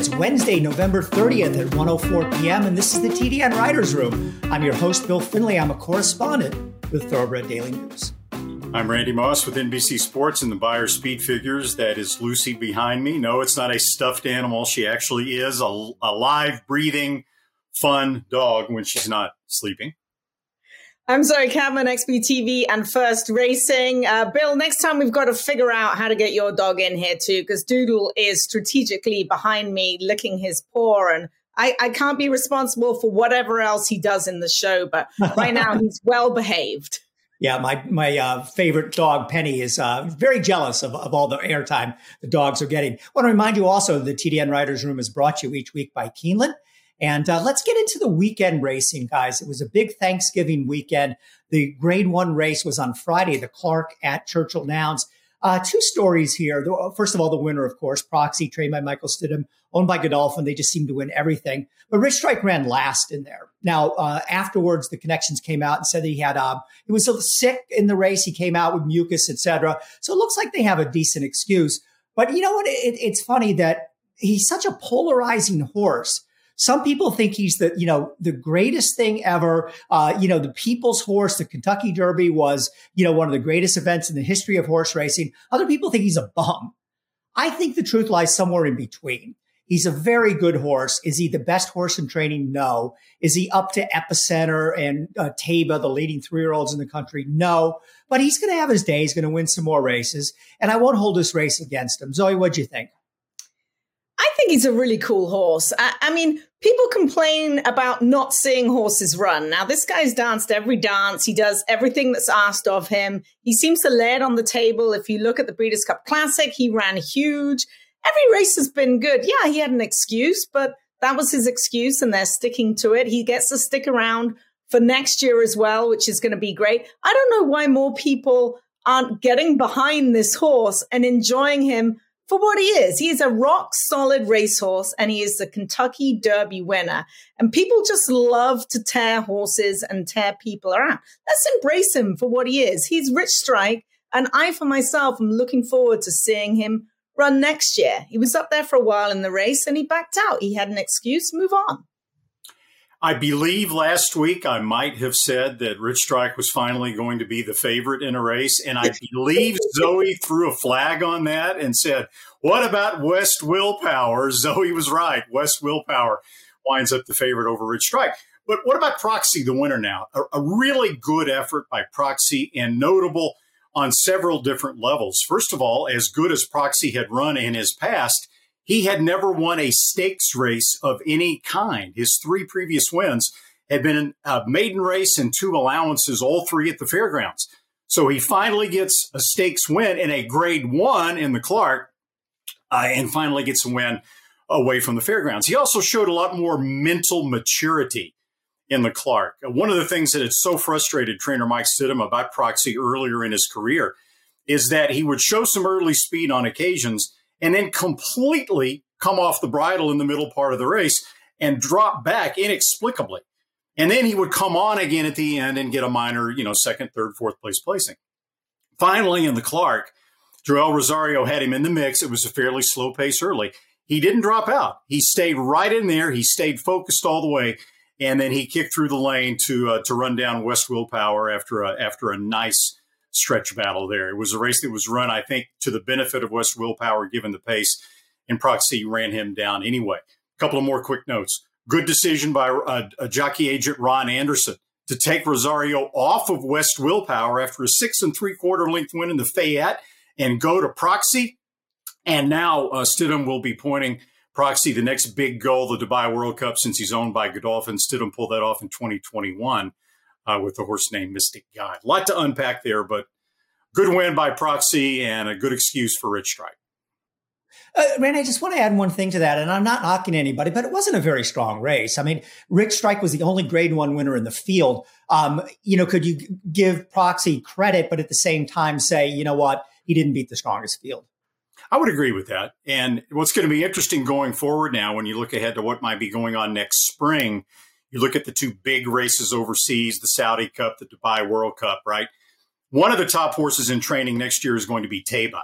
It's Wednesday, November 30th at 1:04 p.m. and this is the TDN Writers Room. I'm your host Bill Finley. I'm a correspondent with Thoroughbred Daily News. I'm Randy Moss with NBC Sports and the Beyer Speed Figures. That is Lucy behind me. No, it's not a stuffed animal. She actually is a, a live, breathing, fun dog when she's not sleeping. I'm sorry, Cadman, XBTV and First Racing. Uh, Bill, next time we've got to figure out how to get your dog in here too, because Doodle is strategically behind me licking his paw and I, I, can't be responsible for whatever else he does in the show, but right now he's well behaved. Yeah, my my uh, favorite dog, Penny, is uh, very jealous of, of all the airtime the dogs are getting. I want to remind you also the TDN Writers Room is brought to you each week by Keeneland. And uh, let's get into the weekend racing, guys. It was a big Thanksgiving weekend. The grade one race was on Friday, the Clark at Churchill Downs. Uh, two stories here. First of all, the winner, of course, Proxy, trained by Michael Stidham, owned by Godolphin. They just seem to win everything. But Rich Strike ran last in there. Now, uh, afterwards, the connections came out and said that he had, um, he was sick in the race. He came out with mucus, etc. So it looks like they have a decent excuse. But you know what? It, it's funny that he's such a polarizing horse some people think he's the, you know, the greatest thing ever. Uh, you know, the people's horse, the Kentucky Derby was, you know, one of the greatest events in the history of horse racing. Other people think he's a bum. I think the truth lies somewhere in between. He's a very good horse. Is he the best horse in training? No. Is he up to Epicenter and uh, Taiba, the leading three year olds in the country? No. But he's going to have his day. He's going to win some more races. And I won't hold this race against him. Zoe, what do you think? I think he's a really cool horse. I, I, mean, people complain about not seeing horses run. Now, this guy's danced every dance. He does everything that's asked of him. He seems to lay it on the table. If you look at the Breeders' Cup Classic, he ran huge. Every race has been good. Yeah, he had an excuse, but that was his excuse, and they're sticking to it. He gets to stick around for next year as well, which is going to be great. I don't know why more people aren't getting behind this horse and enjoying him for what he is. He is a rock solid racehorse and he is the Kentucky Derby winner. And people just love to tear horses and tear people around. Let's embrace him for what he is. He's Rich Strike. And I, for myself, am looking forward to seeing him run next year. He was up there for a while in the race and he backed out. He had an excuse, move on. I believe last week I might have said that Rich Strike was finally going to be the favorite in a race. And I believe Zoe threw a flag on that and said, What about West Will Power? Zoe was right. West Will Power winds up the favorite over Rich Strike. But what about Proxy, the winner now? A, a really good effort by Proxy and notable on several different levels. First of all, as good as Proxy had run in his past, he had never won a stakes race of any kind. His three previous wins had been a maiden race and two allowances, all three at the fairgrounds. So he finally gets a stakes win in a grade one in the Clark uh, and finally gets a win away from the fairgrounds. He also showed a lot more mental maturity in the Clark. One of the things that had so frustrated trainer Mike Stidham about Proxy earlier in his career is that he would show some early speed on occasions and then completely come off the bridle in the middle part of the race and drop back inexplicably. And then he would come on again at the end and get a minor, you know, second, third, fourth place placing. Finally, in the Clark, Joel Rosario had him in the mix. It was a fairly slow pace early. He didn't drop out. He stayed right in there. He stayed focused all the way, and then he kicked through the lane to uh, to run down West Will Power after a after a nice stretch battle there. It was a race that was run, I think, to the benefit of West Will Power given the pace, and Proxy ran him down anyway. A couple of more quick notes. Good decision by uh, a jockey agent Ron Anderson to take Rosario off of West Will Power after a six and three quarter length win in the Fayette and go to Proxy. And now uh, Stidham will be pointing Proxy the next big goal, the Dubai World Cup, since he's owned by Godolphin. Stidham pulled that off in 2021 uh, with the horse named Mystic Guide. A lot to unpack there, but good win by proxy and a good excuse for Rich Strike. Uh, Randy, I just want to add one thing to that, and I'm not knocking anybody, but it wasn't a very strong race. I mean, Rich Strike was the only Grade One winner in the field. Um, you know, could you give Proxy credit, but at the same time say, you know what, he didn't beat the strongest field? I would agree with that. And what's going to be interesting going forward now, when you look ahead to what might be going on next spring, You look at the two big races overseas, the Saudi Cup, the Dubai World Cup, right? One of the top horses in training next year is going to be Taiba.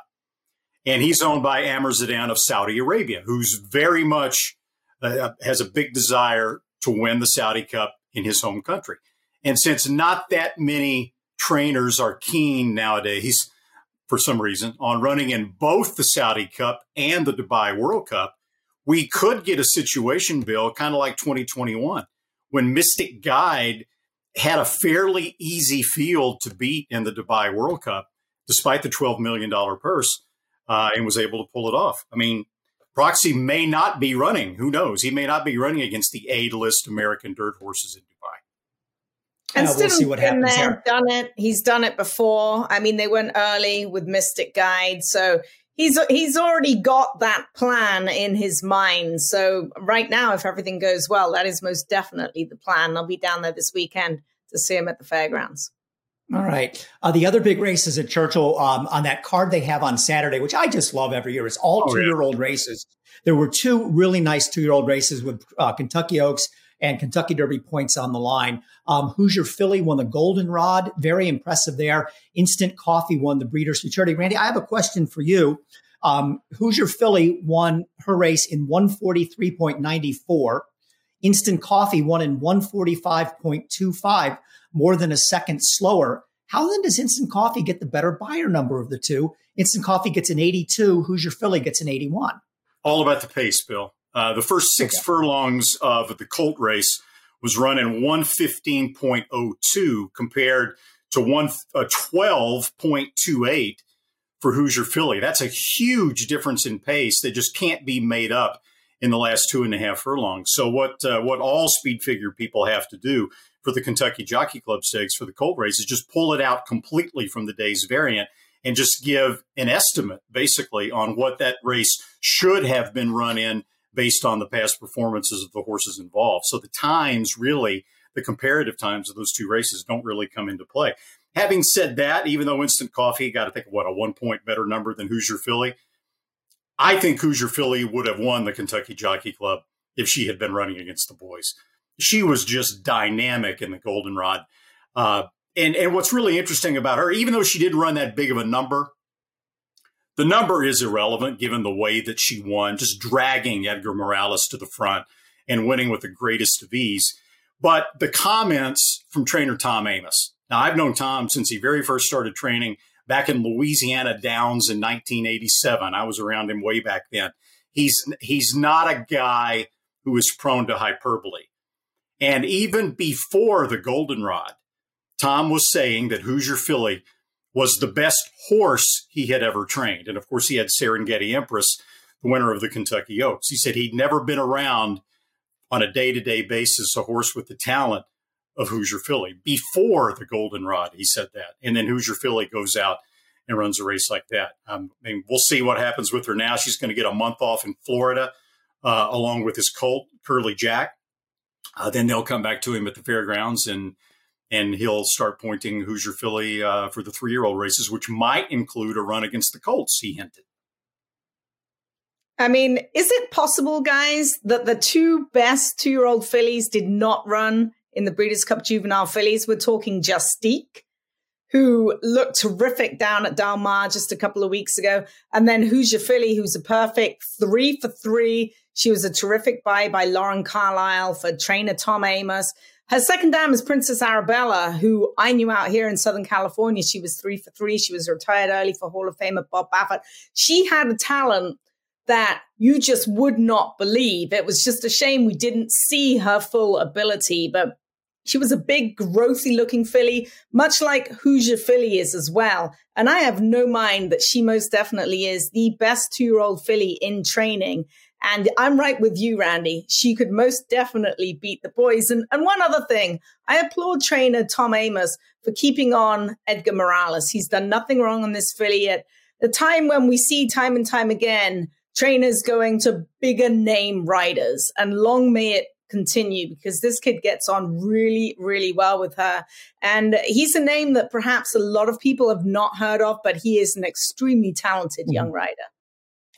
And he's owned by Amr Zedan of Saudi Arabia, who's very much uh, has a big desire to win the Saudi Cup in his home country. And since not that many trainers are keen nowadays, for some reason, on running in both the Saudi Cup and the Dubai World Cup, we could get a situation, Bill, kind of like 2021, when Mystic Guide had a fairly easy field to beat in the Dubai World Cup, despite the $12 million purse, uh, and was able to pull it off. I mean, Proxy may not be running. Who knows? He may not be running against the A list American dirt horses in Dubai. And uh, we'll see what happens there, Done it. He's done it before. I mean, they went early with Mystic Guide, so he's he's already got that plan in his mind. So right now, if everything goes well, that is most definitely the plan. I'll be down there this weekend to see him at the fairgrounds. All right. Uh, the other big races at Churchill um, on that card they have on Saturday, which I just love every year, is all oh, two year old races. There were two really nice two year old races with uh, Kentucky Oaks and Kentucky Derby points on the line. Um, Hoosier Philly won the Goldenrod. Very impressive there. Instant Coffee won the Breeders' Futurity. Randy, I have a question for you. Um, Hoosier Philly won her race in 143.94. Instant Coffee won in 145.25 more than a second slower. How then does Instant Coffee get the better Beyer number of the two? Instant Coffee gets an 82. Hoosier Philly gets an 81. All about the pace, Bill. Uh, the first six okay. furlongs of the Colt race was run in 115.02 compared to 112.28 uh, for Hoosier Philly. That's a huge difference in pace that just can't be made up in the last two and a half furlongs. So what uh, what all speed figure people have to do for the Kentucky Jockey Club Stakes for the Colt race is just pull it out completely from the day's variant and just give an estimate basically on what that race should have been run in based on the past performances of the horses involved. So the times really, the comparative times of those two races don't really come into play. Having said that, even though Instant Coffee got to think of what a one point better number than Hoosier Philly, I think Hoosier Philly would have won the Kentucky Jockey Club if she had been running against the boys she was just dynamic in the goldenrod. Uh, and and what's really interesting about her, even though she didn't run that big of a number, the number is irrelevant given the way that she won, just dragging Edgar Morales to the front and winning with the greatest of ease. But the comments from trainer Tom Amoss. Now, I've known Tom since he very first started training back in Louisiana Downs in 1987. I was around him way back then. He's he's not a guy who is prone to hyperbole. And even before the goldenrod, Tom was saying that Hoosier Philly was the best horse he had ever trained. And of course, he had Serengeti Empress, the winner of the Kentucky Oaks. He said he'd never been around on a day to day basis a horse with the talent of Hoosier Philly before the goldenrod. He said that. And then Hoosier Philly goes out and runs a race like that. Um, I mean, we'll see what happens with her now. She's going to get a month off in Florida, uh, along with his colt, Curly Jack. Uh, then they'll come back to him at the fairgrounds and and he'll start pointing Hoosier Philly uh, for the three year old races, which might include a run against the Colts. He hinted. I mean, is it possible, guys, that the two best two year old fillies did not run in the Breeders' Cup Juvenile fillies? We're talking Justique, who looked terrific down at Del Mar just a couple of weeks ago, and then Hoosier Philly, who's a perfect three for three she was a terrific buy by Lauren Carlisle for trainer Tom Amoss. Her second dam is Princess Arabella, who I knew out here in Southern California. She was three for three. She was retired early for Hall of Famer Bob Baffert. She had a talent that you just would not believe. It was just a shame we didn't see her full ability, but she was a big, growthy looking filly, much like Hoosier Philly is as well. And I have no mind that she most definitely is the best two year old filly in training. And I'm right with you, Randy. She could most definitely beat the boys. And, and one other thing, I applaud trainer Tom Amoss for keeping on Edgar Morales. He's done nothing wrong on this filly at the time when we see time and time again trainers going to bigger name riders. And long may it continue because this kid gets on really, really well with her. And he's a name that perhaps a lot of people have not heard of, but he is an extremely talented young mm-hmm. rider.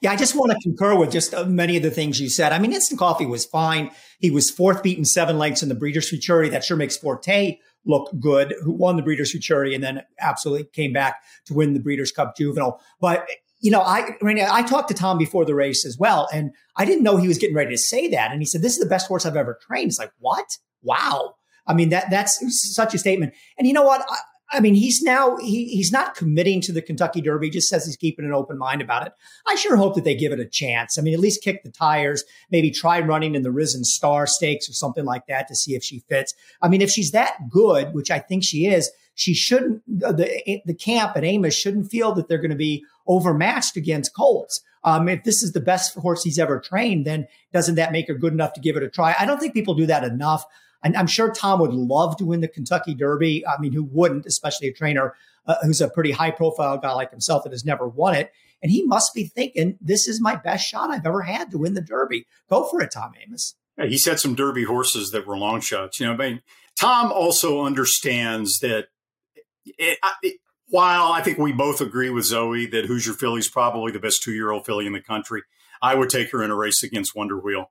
Yeah, I just want to concur with just uh, many of the things you said. I mean, Instant Coffee was fine. He was fourth beaten seven lengths in the Breeders' Futurity. That sure makes Forte look good, who won the Breeders' Futurity and then absolutely came back to win the Breeders' Cup Juvenile. But you know, I I, I talked to Tom before the race as well, and I didn't know he was getting ready to say that. And he said, "This is the best horse I've ever trained." It's like, what? Wow. I mean, that that's such a statement. And you know what? I, mean, he's now he, he's not committing to the Kentucky Derby. He just says he's keeping an open mind about it. I sure hope that they give it a chance. I mean, at least kick the tires, maybe try running in the Risen Star Stakes or something like that to see if she fits. I mean, if she's that good, which I think she is, she shouldn't the the camp at Amoss shouldn't feel that they're going to be overmatched against Colts. Um, if this is the best horse he's ever trained, then doesn't that make her good enough to give it a try? I don't think people do that enough. And I'm sure Tom would love to win the Kentucky Derby. I mean, who wouldn't, especially a trainer uh, who's a pretty high profile guy like himself that has never won it. And he must be thinking, this is my best shot I've ever had to win the Derby. Go for it, Tom Amoss. Yeah, he's had some Derby horses that were long shots. You know, I mean, Tom also understands that it, it, while I think we both agree with Zoe that Hoosier Philly's probably the best two year old filly in the country, I would take her in a race against Wonder Wheel.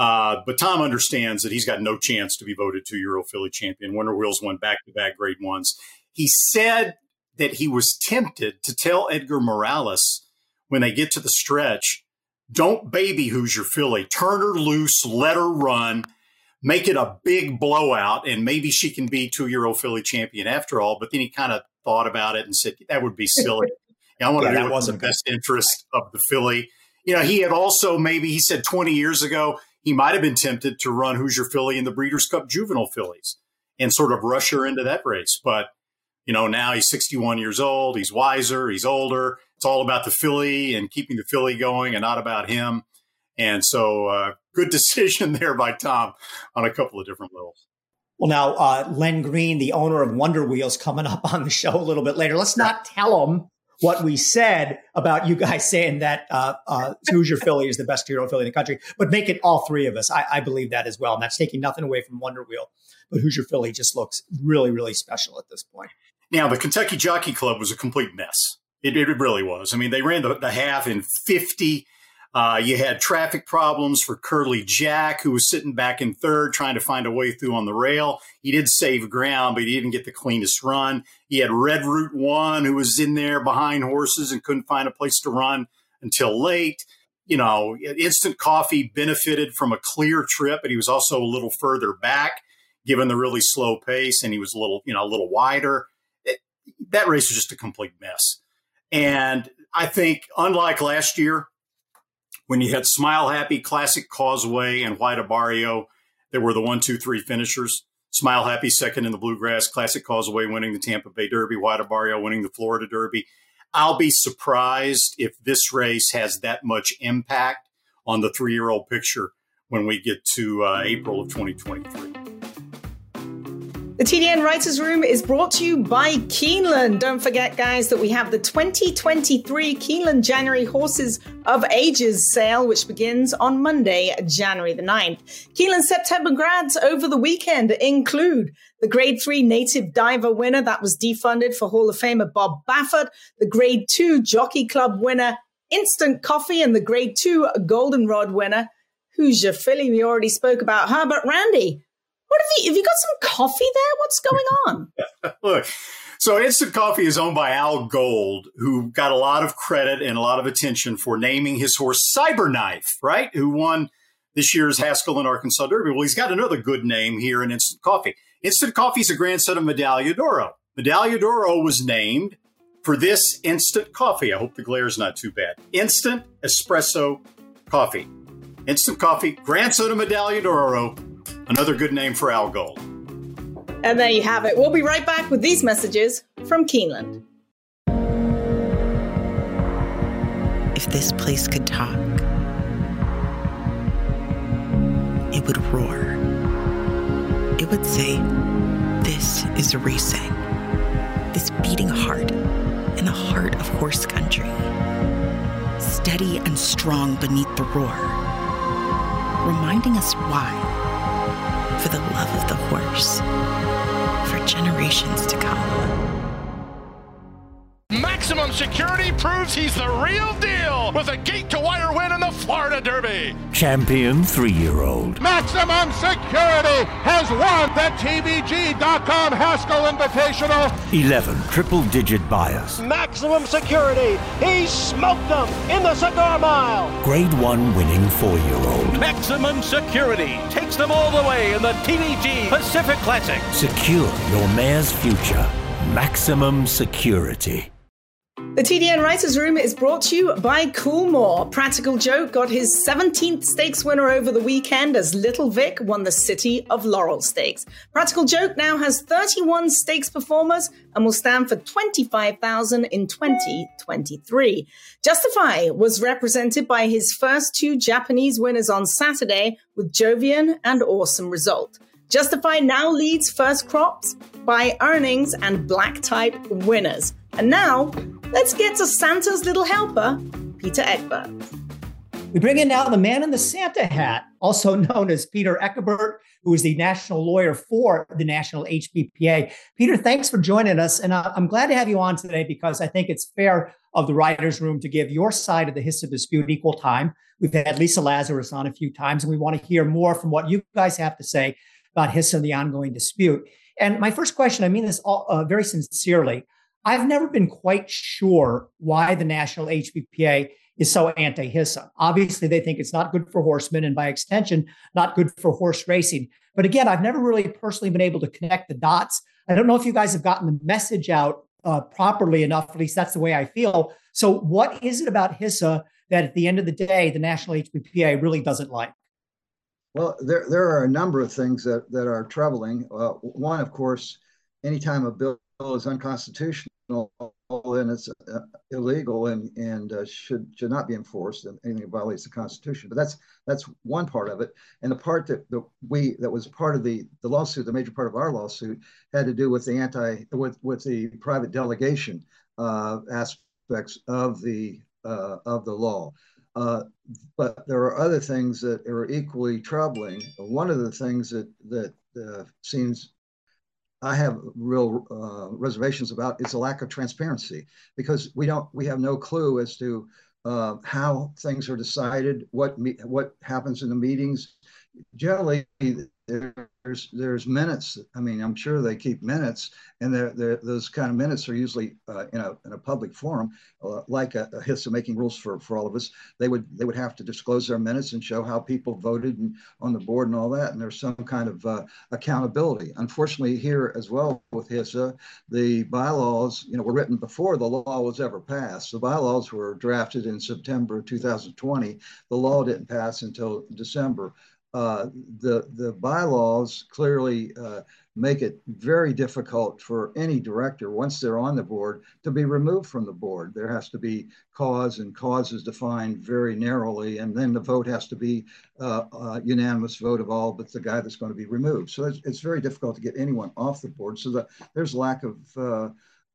Uh, but Tom understands that he's got no chance to be voted two year old Filly champion. Wonder Wheels won back to back grade ones. He said that he was tempted to tell Edgar Morales when they get to the stretch, don't baby Hoosier Philly, turn her loose, let her run, make it a big blowout, and maybe she can be two year old Filly champion after all. But then he kind of thought about it and said, that would be silly. I want to yeah, do what's in the best interest of the filly. You know, he had also maybe he said 20 years ago, he might have been tempted to run Hoosier Philly in the Breeders' Cup Juvenile Fillies and sort of rush her into that race. But, you know, now he's 61 years old. He's wiser. He's older. It's all about the filly and keeping the filly going and not about him. And so, uh, good decision there by Tom on a couple of different levels. Well, now, uh, Len Green, the owner of Wonder Wheels, coming up on the show a little bit later. Let's not tell him what we said about you guys saying that uh, uh, Hoosier Filly is the best hero filly in the country, but make it all three of us. I, I, believe that as well. And that's taking nothing away from Wonder Wheel. But Hoosier Philly just looks really, really special at this point. Now, the Kentucky Jockey Club was a complete mess. It, it really was. I mean, they ran the, the half in 50 uh, you had traffic problems for Curly Jack, who was sitting back in third, trying to find a way through on the rail. He did save ground, but he didn't get the cleanest run. He had Red Route One, who was in there behind horses and couldn't find a place to run until late. You know, Instant Coffee benefited from a clear trip, but he was also a little further back, given the really slow pace, and he was a little, you know, a little wider. It, that race was just a complete mess. And I think, unlike last year, when you had Smile Happy, Classic Causeway, and White Abarrio, there were the one, two, three finishers. Smile Happy second in the Bluegrass, Classic Causeway winning the Tampa Bay Derby, White Abarrio winning the Florida Derby. I'll be surprised if this race has that much impact on the three year old picture when we get to uh, April of 2023. The TDN Writers Room is brought to you by Keeneland. Don't forget, guys, that we have the 2023 Keeneland January Horses of Ages sale, which begins on Monday, January the 9th. Keeneland September grads over the weekend include the Grade 3 Native Diver winner that was defunded for Hall of Famer Bob Baffert, the Grade 2 Jockey Club winner Instant Coffee, and the Grade 2 Goldenrod winner Hoosier Philly. We already spoke about her, but Randy, what have you? Have you got some coffee there? What's going on? Look, so Instant Coffee is owned by Al Gold, who got a lot of credit and a lot of attention for naming his horse Cyberknife, right? Who won this year's Haskell and Arkansas Derby. Well, he's got another good name here in Instant Coffee. Instant Coffee is a grandson of Medaglia d'Oro. Medaglia d'Oro was named for this instant coffee. I hope the glare is not too bad. Instant espresso coffee. Instant coffee, grandson of Medaglia d'Oro, Another good name for Al Gold. And there you have it. We'll be right back with these messages from Keeneland. If this place could talk, it would roar. It would say, This is a racing. This beating heart in the heart of horse country. Steady and strong beneath the roar, reminding us why for the love of the horse for generations to come. Maximum Security proves he's the real deal with a gate to wire win in the Florida Derby. Champion three year old. Maximum Security has won the TVG.com Haskell Invitational. 11 triple digit Beyers. Maximum Security. He smoked them in the cigar mile. Grade one winning four year old. Maximum Security takes them all the way in the TVG Pacific Classic. Secure your mare's future. Maximum security. The TDN Writers Room is brought to you by Coolmore. Practical Joke got his 17th stakes winner over the weekend as Little Vic won the City of Laurel Stakes. Practical Joke now has 31 stakes performers and will stand for 25,000 in 2023. Justify was represented by his first two Japanese winners on Saturday with Jovian and Awesome Result. Justify now leads first crops by earnings and black type winners. And now, let's get to Santa's little helper, Peter Ecabert. We bring in now the man in the Santa hat, also known as Peter Ecabert, who is the national lawyer for the National HBPA. Peter, thanks for joining us. And I'm glad to have you on today because I think it's fair of the writer's room to give your side of the HISA dispute equal time. We've had Lisa Lazarus on a few times, and we want to hear more from what you guys have to say about HISA and the ongoing dispute. And my first question, I mean this all, uh, very sincerely. I've never been quite sure why the National HBPA is so anti HISA. Obviously, they think it's not good for horsemen and by extension, not good for horse racing. But again, I've never really personally been able to connect the dots. I don't know if you guys have gotten the message out uh, properly enough. At least that's the way I feel. So, what is it about HISA that at the end of the day, the National HBPA really doesn't like? Well, there, there are a number of things that, that are troubling. Uh, one, of course, anytime a bill is unconstitutional, then it's uh, illegal and and uh, should should not be enforced. And anything that violates the Constitution. But that's that's one part of it. And the part that, that we that was part of the the lawsuit, the major part of our lawsuit, had to do with the anti with with the private delegation uh, aspects of the uh, of the law. Uh, but there are other things that are equally troubling. One of the things that that uh, seems I have real uh, reservations about is a lack of transparency because we don't we have no clue as to uh, how things are decided, what what happens in the meetings. Generally, there's there's minutes. I mean, I'm sure they keep minutes, and they're, they're, those kind of minutes are usually uh, in a in a public forum, uh, like a, a HISA making rules for for all of us. They would they would have to disclose their minutes and show how people voted and on the board and all that, and there's some kind of uh, accountability. Unfortunately, here as well with HISA, the bylaws you know were written before the law was ever passed. The bylaws were drafted in September 2020. The law didn't pass until December uh, the the bylaws clearly uh, make it very difficult for any director once they're on the board to be removed from the board. There has to be cause, and cause is defined very narrowly, and then the vote has to be uh, a unanimous vote of all but the guy that's going to be removed. So it's, it's very difficult to get anyone off the board. So that there's lack of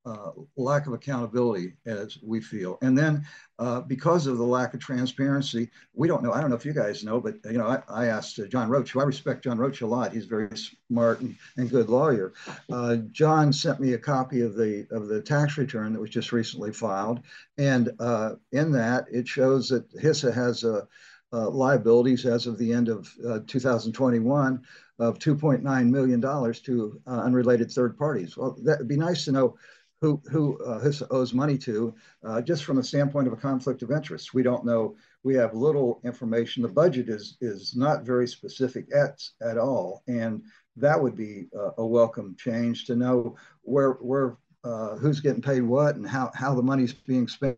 uh, lack of accountability as we feel. And then uh, because of the lack of transparency, we don't know. I don't know if you guys know, but you know, I, I asked uh, John Roach, who I respect John Roach a lot. He's very smart and, and good lawyer. Uh, John sent me a copy of the of the tax return that was just recently filed, and uh, in that it shows that HISA has a uh, liabilities as of the end of 2021 of $2.9 million to uh, unrelated third parties. Well, that'd be nice to know who, who uh, owes money to, uh, just from the standpoint of a conflict of interest. We don't know. We have little information. The budget is is not very specific at at all, and that would be uh, a welcome change to know where where uh, who's getting paid what and how how the money's being spent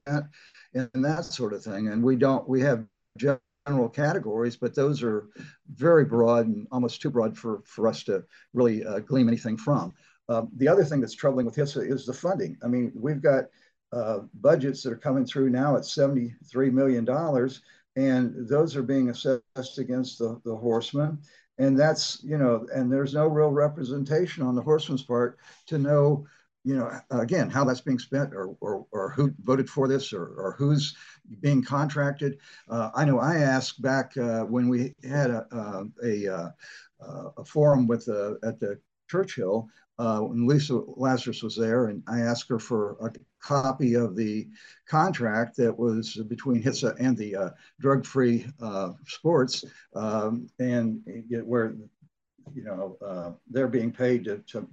and that sort of thing. And we don't. We have general categories, but those are very broad and almost too broad for for us to really uh, glean anything from. Um, the other thing that's troubling with HISA is the funding. I mean, we've got uh, budgets that are coming through now at $73 million, and those are being assessed against the, the horsemen. And that's, you know, and there's no real representation on the horseman's part to know, you know, again, how that's being spent or, or, or who voted for this or, or who's being contracted. Uh, I know I asked back uh, when we had a, uh, a, a, uh, a forum with uh, at the Churchill uh, when Lisa Lazarus was there, and I asked her for a copy of the contract that was between HISA and the uh, drug-free uh, sports, um, and where you know uh, they're being paid to, to,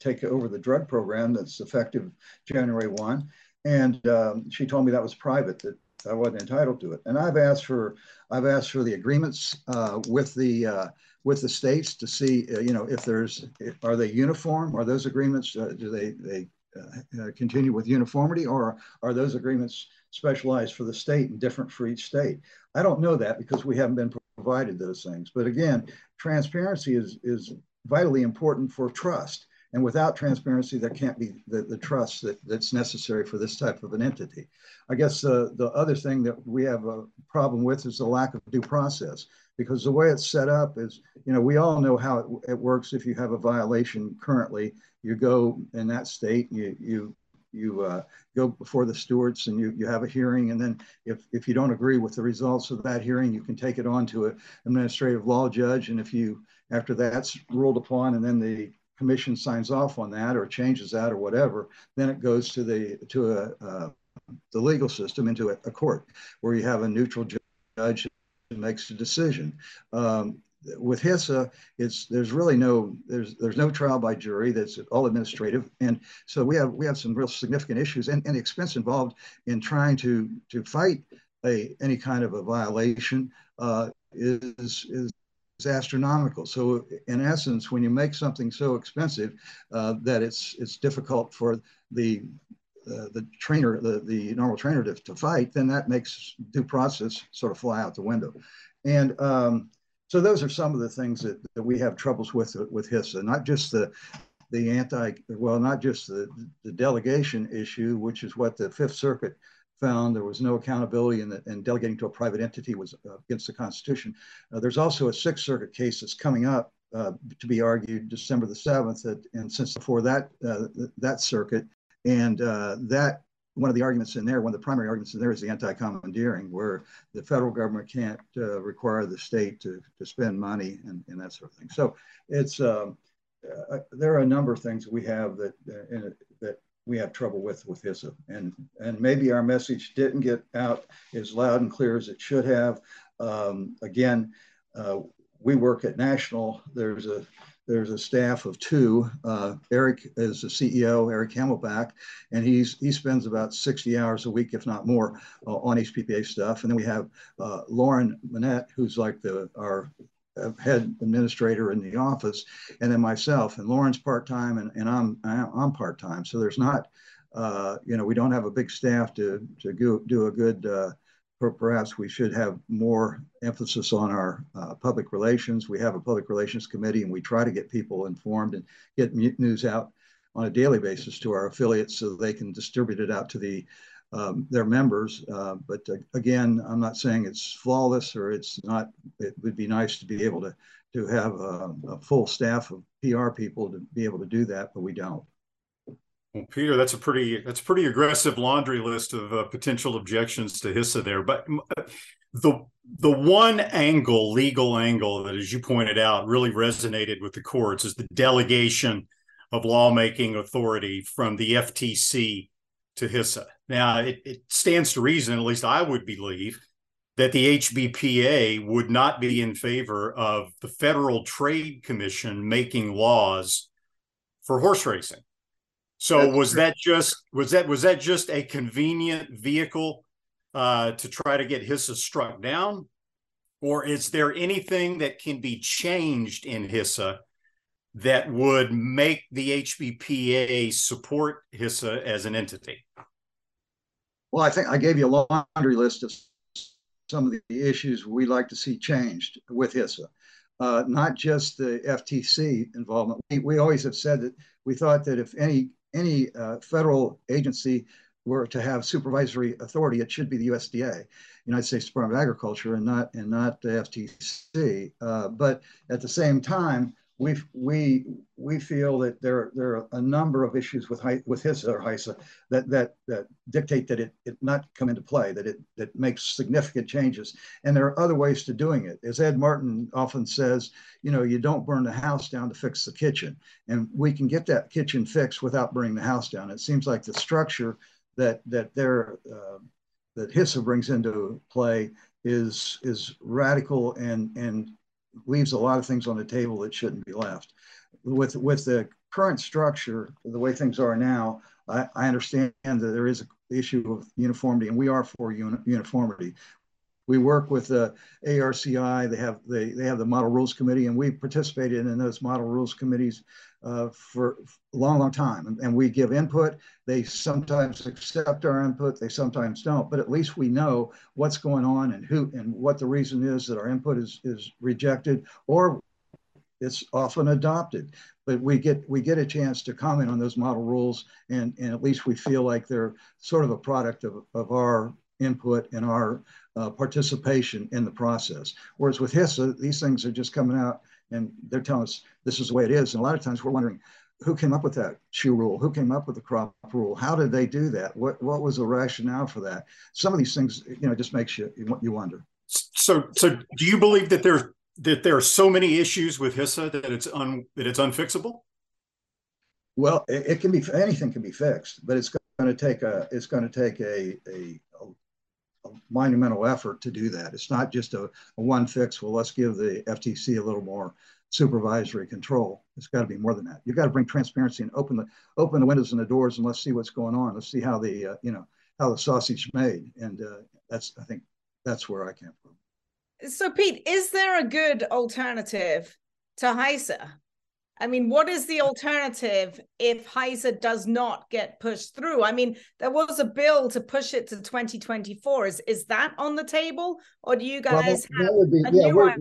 take over the drug program that's effective January one. And um, she told me that was private, that I wasn't entitled to it. And I've asked for I've asked for the agreements uh, with the uh, with the states to see uh, you know if there's are they uniform? Are those agreements uh, do they they uh, uh, continue with uniformity, or are those agreements specialized for the state and different for each state? I don't know that because we haven't been provided those things. But again, transparency is is vitally important for trust. And without transparency, there can't be the, the trust that, that's necessary for this type of an entity. I guess uh, the other thing that we have a problem with is the lack of due process because the way it's set up is, you know, we all know how it, it works. If you have a violation currently, you go in that state, you, you you uh, go before the stewards and you, you have a hearing and then if, if you don't agree with the results of that hearing you can take it on to an administrative law judge and if you after that's ruled upon and then the commission signs off on that or changes that or whatever, then it goes to the to a uh, the legal system into a, a, court where you have a neutral judge who makes a decision. Um, with HISA, it's there's really no there's there's no trial by jury. That's all administrative, and so we have we have some real significant issues and, and expense involved in trying to to fight a any kind of a violation uh, is is is astronomical. So in essence, when you make something so expensive uh, that it's it's difficult for the uh, the trainer, the, the normal trainer to, to fight, then that makes due process sort of fly out the window. And um, so those are some of the things that, that we have troubles with with HISA, not just the the anti, well, not just the, the delegation issue, which is what the Fifth Circuit found there was no accountability and, and delegating to a private entity was uh, against the Constitution. Uh, there's also a Sixth Circuit case that's coming up uh, to be argued December the 7th, at, and since before that uh, that circuit, and uh, that one of the arguments in there, one of the primary arguments in there is the anti-commandeering, where the federal government can't uh, require the state to, to spend money and, and that sort of thing. So it's um, there are a number of things we have that that we have trouble with with HISA. And, and maybe our message didn't get out as loud and clear as it should have. Um, again, uh, we work at National. There's a there's a staff of two. Uh, Eric is the CEO, Eric Hamelback, and he's he spends about 60 hours a week, if not more, uh, on HBPA stuff. And then we have uh, Lauren Manette, who's like the our head administrator in the office, and then myself. And Lauren's part time, and, and I'm I'm part time. So there's not, uh, you know, we don't have a big staff to to go, do a good. Uh, perhaps we should have more emphasis on our uh, public relations. We have a public relations committee, and we try to get people informed and get news out on a daily basis to our affiliates so they can distribute it out to the um, their members. Uh, but uh, again, I'm not saying it's flawless or it's not. It would be nice to be able to to have a, a full staff of PR people to be able to do that, but we don't. Well, Peter, that's a pretty that's a pretty aggressive laundry list of uh, potential objections to HISA there. But uh, the the one angle, legal angle, that, as you pointed out, really resonated with the courts is the delegation of lawmaking authority from the FTC to HISA. Now, it, it stands to reason, at least I would believe, that the HBPA would not be in favor of the Federal Trade Commission making laws for horse racing. So That's was true. that just was that was that just a convenient vehicle uh, to try to get HISA struck down, or is there anything that can be changed in HISA that would make the HBPA support HISA as an entity? Well, I think I gave you a laundry list of some of the issues we like to see changed with HISA, uh, not just the FTC involvement. We, we, always have said that we thought that if any any uh, federal agency were to have supervisory authority, it should be the USDA, United States Department of Agriculture, and not and not the FTC. Uh, but at the same time, we we we feel that there there are a number of issues with with HISA or HISA that that that dictate that it it not come into play that it that makes significant changes. And there are other ways to doing it. As Ed Martin often says you know you don't burn the house down to fix the kitchen. And we can get that kitchen fixed without burning the house down. It seems like the structure that that there uh, that HISA brings into play is is radical and and leaves a lot of things on the table that shouldn't be left. With with the current structure, the way things are now, I, I understand that there is an issue of uniformity, and we are for uni- uniformity. We work with the ARCI. They have they they have the model rules committee, and we participated in those model rules committees uh, for a long, long time. And, and, we give input. They sometimes accept our input. They sometimes don't. But at least we know what's going on and who and what the reason is that our input is is rejected or it's often adopted. But we get we get a chance to comment on those model rules, and and at least we feel like they're sort of a product of, of our input and our uh, participation in the process. Whereas with HISA, these things are just coming out and they're telling us this is the way it is. And a lot of times we're wondering who came up with that shoe rule? Who came up with the crop rule? How did they do that? What what was the rationale for that? Some of these things, you know, just makes you you wonder. So so do you believe that there that there are so many issues with HISA that it's un that it's unfixable? Well, it, it can be anything can be fixed, but it's going to take a it's going to take a, a a monumental effort to do that. It's not just a, a, one fix. Well, let's give the FTC a little more supervisory control. It's got to be more than that. You've got to bring transparency and open the open the windows and the doors and let's see what's going on. Let's see how the uh, you know how the sausage made. And uh, that's I think that's where I came from. So, Pete, is there a good alternative to HISA? I mean, what is the alternative if HISA does not get pushed through? I mean, there was a bill to push it to 2024. Is is that on the table, or do you guys well, have be, a yeah, new we're?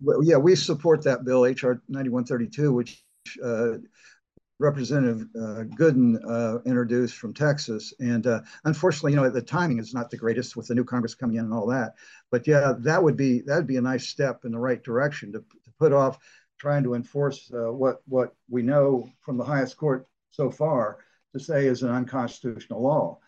We're, yeah, we support that bill, HR 9132, which uh, Representative uh, Gooden uh, introduced from Texas. And uh, unfortunately, you know, the timing is not the greatest with the new Congress coming in and all that. But yeah, that would be that would be a nice step in the right direction to, to put off trying to enforce uh, what what we know from the highest court so far to say is an unconstitutional law.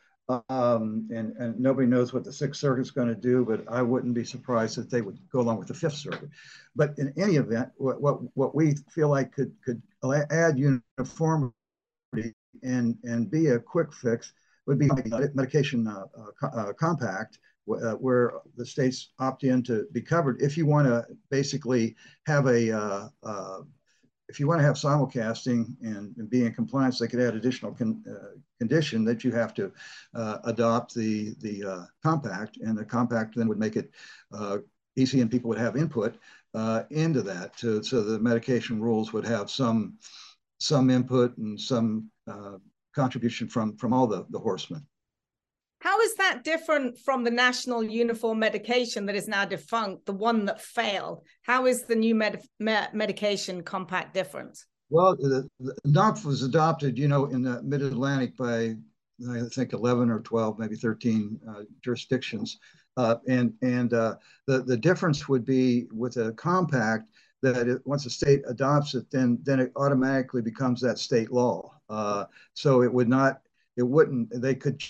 Um, and, and nobody knows what the Sixth Circuit is going to do, but I wouldn't be surprised if they would go along with the Fifth Circuit. But in any event, what, what, what we feel like could, could add uniformity and, and be a quick fix would be medication uh, uh, uh compact, uh, where the states opt in to be covered. If you want to basically have a, uh, uh, if you want to have simulcasting and, and, be in compliance, they could add additional con, uh, condition that you have to uh, adopt the the uh, compact, and the compact then would make it easy, and people would have input into that. To, so the medication rules would have some some input and some contribution from from all the the horsemen. How is that different from the national uniform medication that is now defunct, the one that failed? How is the new med- medication compact different? Well, the, the was adopted, you know, in the Mid Atlantic by I think 11 or 12, maybe 13 uh, jurisdictions, uh, and and uh, the the difference would be with a compact that it, once a state adopts it, then then it automatically becomes that state law. Uh, so it would not, it wouldn't. They could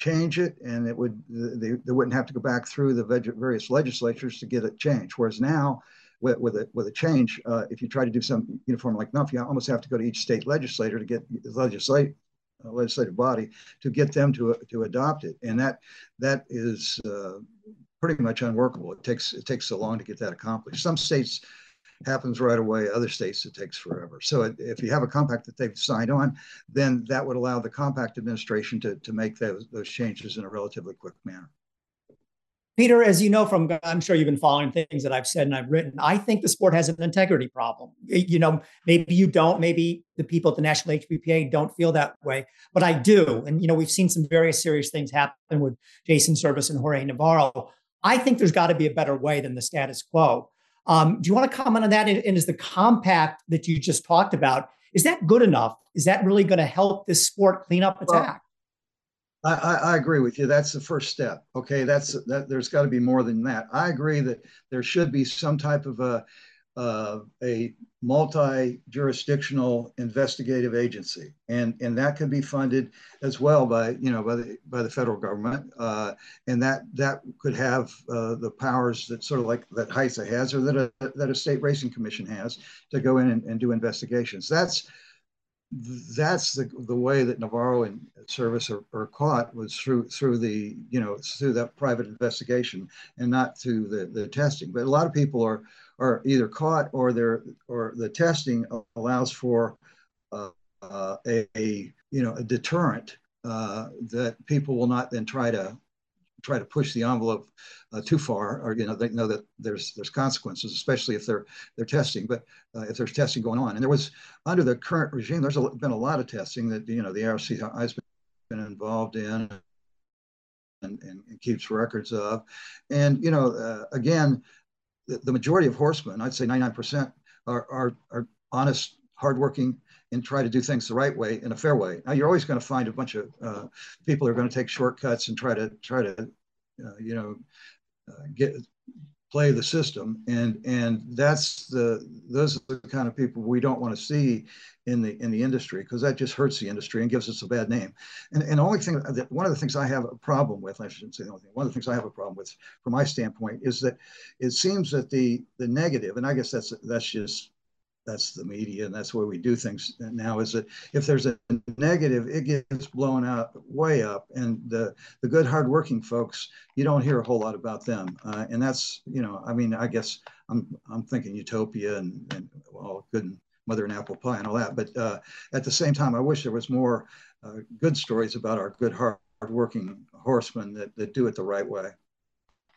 change it and it would they, they wouldn't have to go back through the various legislatures to get it changed. Whereas now with, with a with a change uh, if you try to do some uniform like enough you almost have to go to each state legislator to get the legislate uh, legislative body to get them to to adopt it. And that that is uh, pretty much unworkable. It takes it takes so long to get that accomplished. Some states happens right away. Other states, it takes forever. So if you have a compact that they've signed on, then that would allow the compact administration to, to make those, those changes in a relatively quick manner. Peter, as you know from, I'm sure you've been following things that I've said and I've written. I think the sport has an integrity problem. You know, maybe you don't, maybe the people at the National HBPA don't feel that way, but I do. And, you know, we've seen some very serious things happen with Jason Servis and Jorge Navarro. I think there's got to be a better way than the status quo. Um, do you want to comment on that? And, and is the compact that you just talked about is that good enough? Is that really going to help this sport clean up its well, act? I, I, agree with you. That's the first step. Okay, that's that. There's got to be more than that. I agree that there should be some type of a uh, a multi-jurisdictional investigative agency, and and that can be funded as well by you know by the by the federal government, uh, and that that could have uh, the powers that sort of like that HISA has or that a that a state racing commission has to go in and, and do investigations. That's that's the the way that Navarro and Servis are, are, caught was through through the you know through that private investigation and not through the the testing. But a lot of people are are either caught or they're or the testing allows for uh, a, a, you know a deterrent uh, that people will not then try to try to push the envelope uh, too far, or you know they know that there's there's consequences, especially if they're they're testing. But uh, if there's testing going on, and there was under the current regime, there's a, been a lot of testing that you know the ARC has been involved in and, and, and keeps records of, and you know uh, again, the, the, majority of horsemen, I'd say 99%, are are, are honest, hardworking and try to do things the right way in a fair way. Now you're always going to find a bunch of uh, people who are going to take shortcuts and try to try to uh, you know uh, get play the system. And and that's the those are the kind of people we don't want to see in the in the industry because that just hurts the industry and gives us a bad name. And and the only thing that one of the things i have a problem with i shouldn't say the only thing one of the things i have a problem with from my standpoint is that it seems that the the negative and i guess that's that's just that's the media and that's where we do things now is that if there's a negative it gets blown out way up. And the the good hardworking folks you don't hear a whole lot about them. Uh, and that's you know i mean i guess i'm i'm thinking utopia and and well good and mother and apple pie and all that. But uh, at the same time i wish there was more uh, good stories about our good hardworking horsemen that, that do it the right way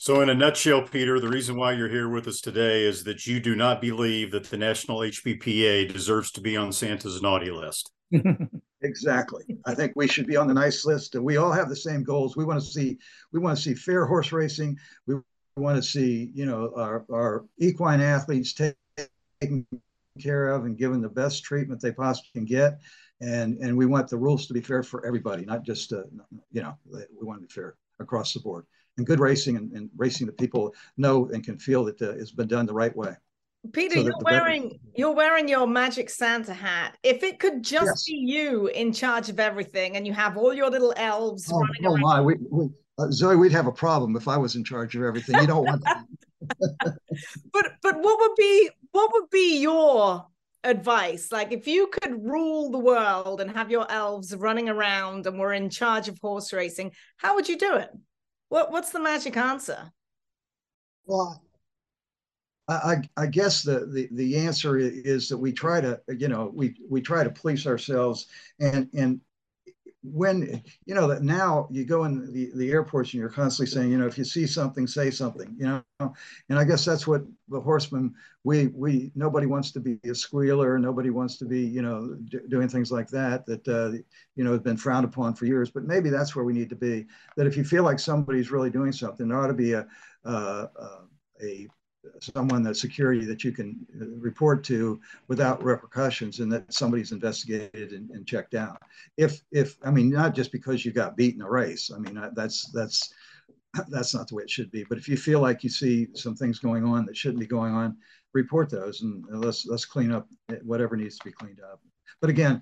so, in a nutshell, Peter, the reason why you're here with us today is that you do not believe that the National HBPA deserves to be on Santa's naughty list. exactly. I think we should be on the nice list. and We all have the same goals. We want to see we want to see fair horse racing. We want to see you know our, our equine athletes taken care of and given the best treatment they possibly can get. And and we want the rules to be fair for everybody, not just uh, you know we want to be fair across the board and good racing and, and racing that people know and can feel that uh, has been done the right way. Peter, so you're wearing you're wearing your magic Santa hat. If it could just yes. be you in charge of everything, and you have all your little elves oh, running oh around. my, we, we, uh, Zoe, we'd have a problem if I was in charge of everything. You don't want that. but but what would be what would be your advice? Like if you could rule the world and have your elves running around and were in charge of horse racing, how would you do it? What what's the magic answer? Well, I, I guess the, the, the answer is that we try to, you know, we, we try to police ourselves and, and when you know that now you go in the, the airports and you're constantly saying you know if you see something say something you know? And i guess that's what the horsemen we we nobody wants to be a squealer. Nobody wants to be you know d- doing things like that that uh, you know have been frowned upon for years. But maybe that's where we need to be that if you feel like somebody's really doing something there ought to be a uh, uh, a someone that security that you can uh, report to without repercussions and that somebody's investigated and, and, checked out. If if i mean not just because you got beat in a race. I mean that's that's that's not the way it should be. But if you feel like you see some things going on that shouldn't be going on report those and let's let's clean up whatever needs to be cleaned up. But again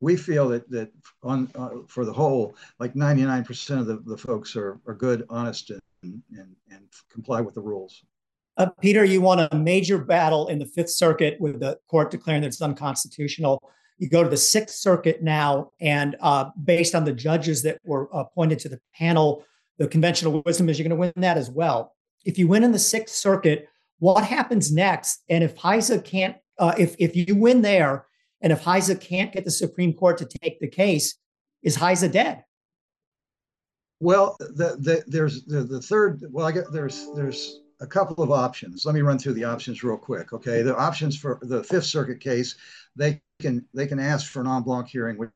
we feel that that on uh, for the whole like 99% of the, the folks are, are good honest and, and and comply with the rules uh, Peter, you won a major battle in the Fifth Circuit with the court declaring that it's unconstitutional. You go to the Sixth Circuit now, and uh, based on the judges that were appointed to the panel, the conventional wisdom is you're going to win that as well. If you win in the Sixth Circuit, what happens next? And if HISA can't, uh, if if you win there, and if HISA can't get the Supreme Court to take the case, is HISA dead? Well, the, the, there's the, the third. Well, I guess there's there's a couple of options. Let me run through the options real quick. Okay, the options for the Fifth Circuit case, they can they can ask for an en banc hearing, which,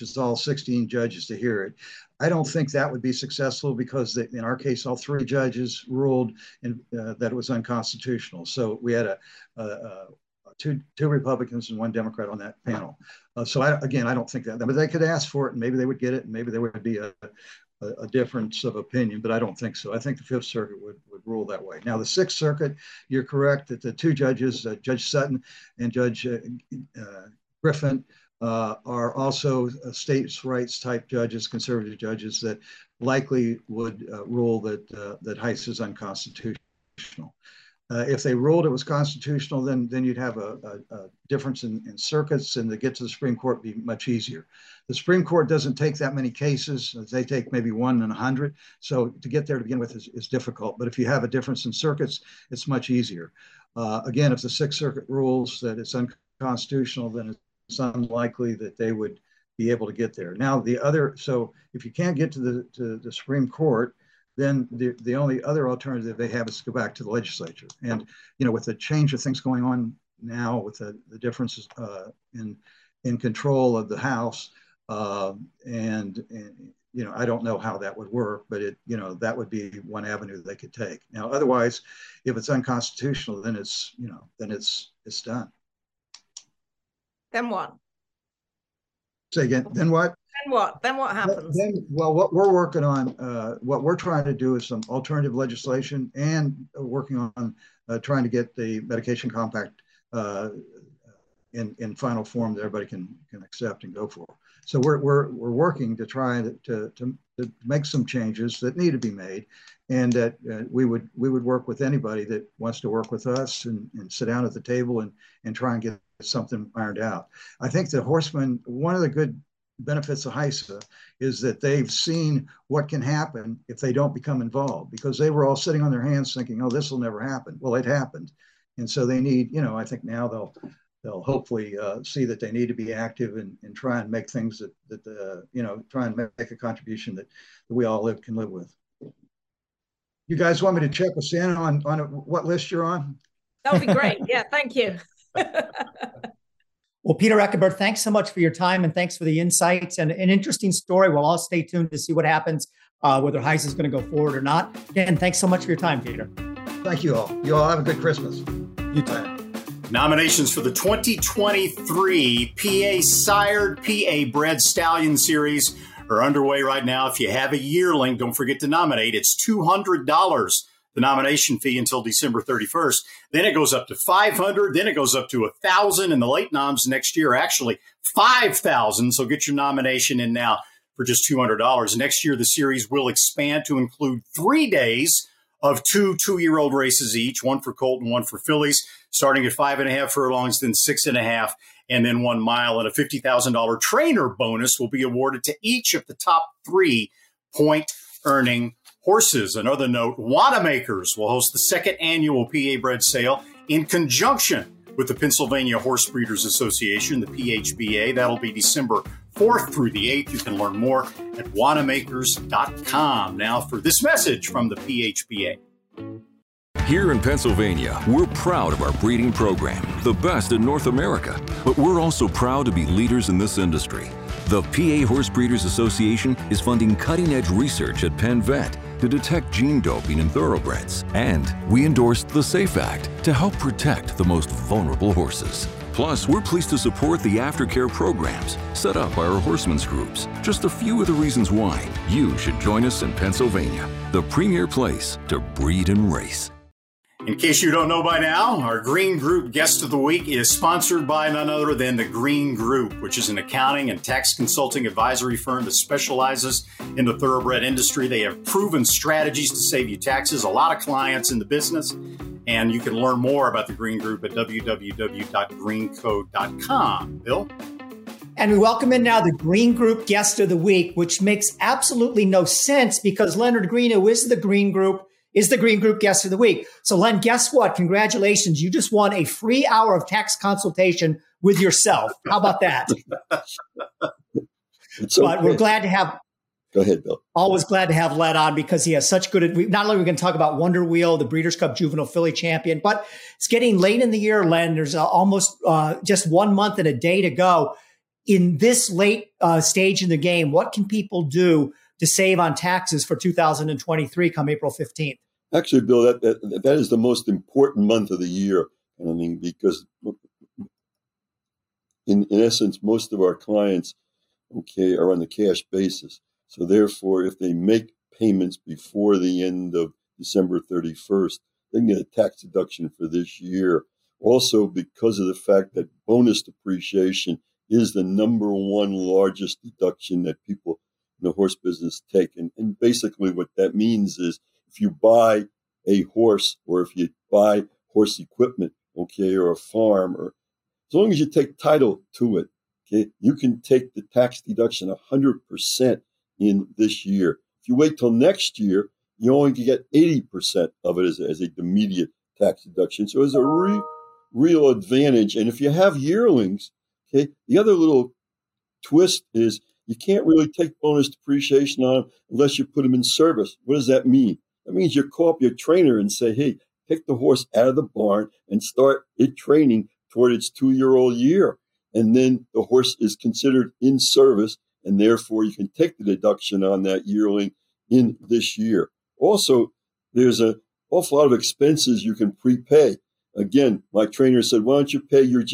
is all 16 judges to hear it. I don't think that would be successful because in our case, all three judges ruled in, uh, that it was unconstitutional. So we had a, a, a two two Republicans and one Democrat on that panel. Uh, so I, again, I don't think that, but they could ask for it, and maybe they would get it, and maybe there would be a, a, a, difference of opinion, but I don't think so. I think the Fifth Circuit would, would rule that way. Now, the Sixth Circuit, you're correct that the two judges, uh, Judge Sutton and Judge uh, uh Griffin, uh, are also uh, states' rights type judges, conservative judges that likely would rule that that HISA is unconstitutional. Uh, if they ruled it was constitutional, then then you'd have a, a, a difference in, in, circuits, and to get to the Supreme Court be much easier. The Supreme Court doesn't take that many cases; they take maybe one in a hundred. So to get there to begin with is, is, difficult. But if you have a difference in circuits, it's much easier. Uh, again, if the Sixth Circuit rules that it's unconstitutional, then it's unlikely that they would be able to get there. Now, the other, so if you can't get to the to the Supreme Court, then the, the only other alternative they have is to go back to the legislature. And, you know, with the change of things going on now, with the, the differences uh, in, in control of the House, uh, and, and, you know, I don't know how that would work, but it, you know, that would be one avenue they could take. Now, otherwise, if it's unconstitutional, then it's, you know, then it's, it's done. Then what? Say again, then what? Then what? Then what happens? Then, well, what we're working on, uh, what we're trying to do is some alternative legislation and working on uh, trying to get the medication compact uh, in, in final form that everybody can, can accept and go for. So we're, we're, we're working to try to, to, to, make some changes that need to be made and that uh, we would we would work with anybody that wants to work with us and, and sit down at the table and, and try and get something ironed out. I think the horseman, one of the good benefits of HISA is that they've seen what can happen if they don't become involved because they were all sitting on their hands thinking, oh, this will never happen. Well, it happened. And so they need, you know, I think now they'll they'll hopefully uh, see that they need to be active and, and try and make things that, that uh, you know, try and make a contribution that, that we all live can live with. You guys want me to check with Santa on, on what list you're on? That would be great. yeah, thank you. Well, Peter Ecabert, thanks so much for your time and thanks for the insights and an interesting story. We'll all stay tuned to see what happens, uh, whether HISA is going to go forward or not. Again, thanks so much for your time, Peter. Thank you all. You all have a good Christmas. You too. Nominations for the 2023 PA Sired PA Bred Stallion Series are underway right now. If you have a yearling, don't forget to nominate. It's $200 the nomination fee until December 31st. Then it goes up to 500. Then it goes up to 1,000. And the late noms next year actually 5,000. So get your nomination in now for just $200. Next year, the series will expand to include three days of two two year old races each, one for Colt and one for fillies, starting at five and a half furlongs, then six and a half, and then one mile. And a $50,000 trainer bonus will be awarded to each of the top three point earning horses. Another note Wanamaker's will host the second annual PA Bred Sale in conjunction with the Pennsylvania Horse Breeders Association, the PHBA. That'll be December 4th through the 8th. You can learn more at wanamakers.com. Now, for this message from the PHBA. Here in Pennsylvania, we're proud of our breeding program, the best in North America, but we're also proud to be leaders in this industry. The PA Horse Breeders Association is funding cutting edge research at Penn Vet to detect gene doping in thoroughbreds. And we endorsed the SAFE Act to help protect the most vulnerable horses. Plus, we're pleased to support the aftercare programs set up by our horsemen's groups. Just a few of the reasons why you should join us in Pennsylvania, the premier place to breed and race. In case you don't know by now, our Green Group Guest of the Week is sponsored by none other than the Green Group, which is an accounting and tax consulting advisory firm that specializes in the thoroughbred industry. They have proven strategies to save you taxes, a lot of clients in the business, and you can learn more about the Green Group at www.greenco.com. Bill? And we welcome in now the Green Group Guest of the Week, which makes absolutely no sense because Leonard Green, who is the Green Group, is the Green Group Guest of the Week. So, Len, guess what? Congratulations. You just won a free hour of tax consultation with yourself. How about that? so but we're glad to have. Go ahead, Bill. Always glad to have Len on because he has such good. Not only are we going to talk about Wonder Wheel, the Breeders' Cup Juvenile Filly Champion, but it's getting late in the year, Len. There's uh, almost uh, just one month and a day to go. In this late uh, stage in the game, what can people do to save on taxes for 2023 come April 15th? Actually, Bill, that, that, that is the most important month of the year. And I mean, because in, in essence, most of our clients, okay, are on the cash basis. So therefore, if they make payments before the end of December 31st, they can get a tax deduction for this year. Also, because of the fact that bonus depreciation is the number one largest deduction that people in the horse business take. And, and basically, what that means is if you buy a horse or if you buy horse equipment, okay, or a farm, or as long as you take title to it, okay, you can take the tax deduction 100% in this year. If you wait till next year, you only get 80% of it as, as a immediate tax deduction. So it's a re, real advantage. And if you have yearlings, okay, the other little twist is you can't really take bonus depreciation on them unless you put them in service. What does that mean? That means you call up your trainer and say, hey, take the horse out of the barn and start it training toward its two year old year. And then the horse is considered in service, and therefore you can take the deduction on that yearling in this year. Also, there's an awful lot of expenses you can prepay. Again, my trainer said, why don't you pay your,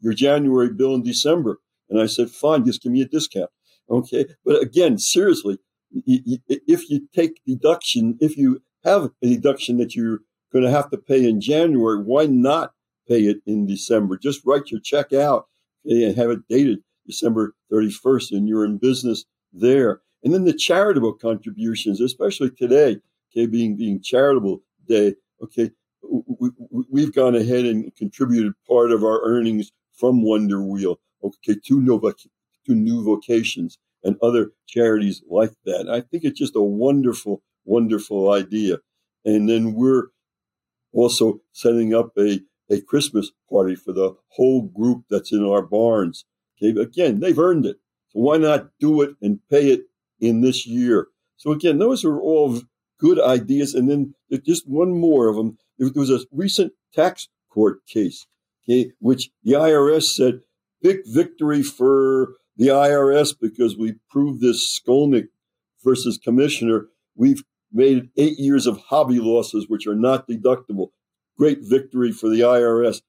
your January bill in December? And I said, fine, just give me a discount. Okay. But again, seriously, if you take deduction, if you have a deduction that you're going to have to pay in January, why not pay it in December? Just write your check out and have it dated December 31st and you're in business there. And then the charitable contributions, especially today, okay, being being charitable day, okay, we, have gone ahead and contributed part of our earnings from Wonder Wheel, okay, to Nova, to New Vocations and other charities like that. I think it's just a wonderful, wonderful idea. And then we're also setting up a, a Christmas party for the whole group that's in our barns. Okay, again, they've earned it. So why not do it and pay it in this year? So again, those are all good ideas. And then just one more of them. There was a recent tax court case, okay, which the IRS said big victory for the IRS because we proved this Skolnik versus commissioner. We've made eight years of hobby losses, which are not deductible. Great victory for the IRS.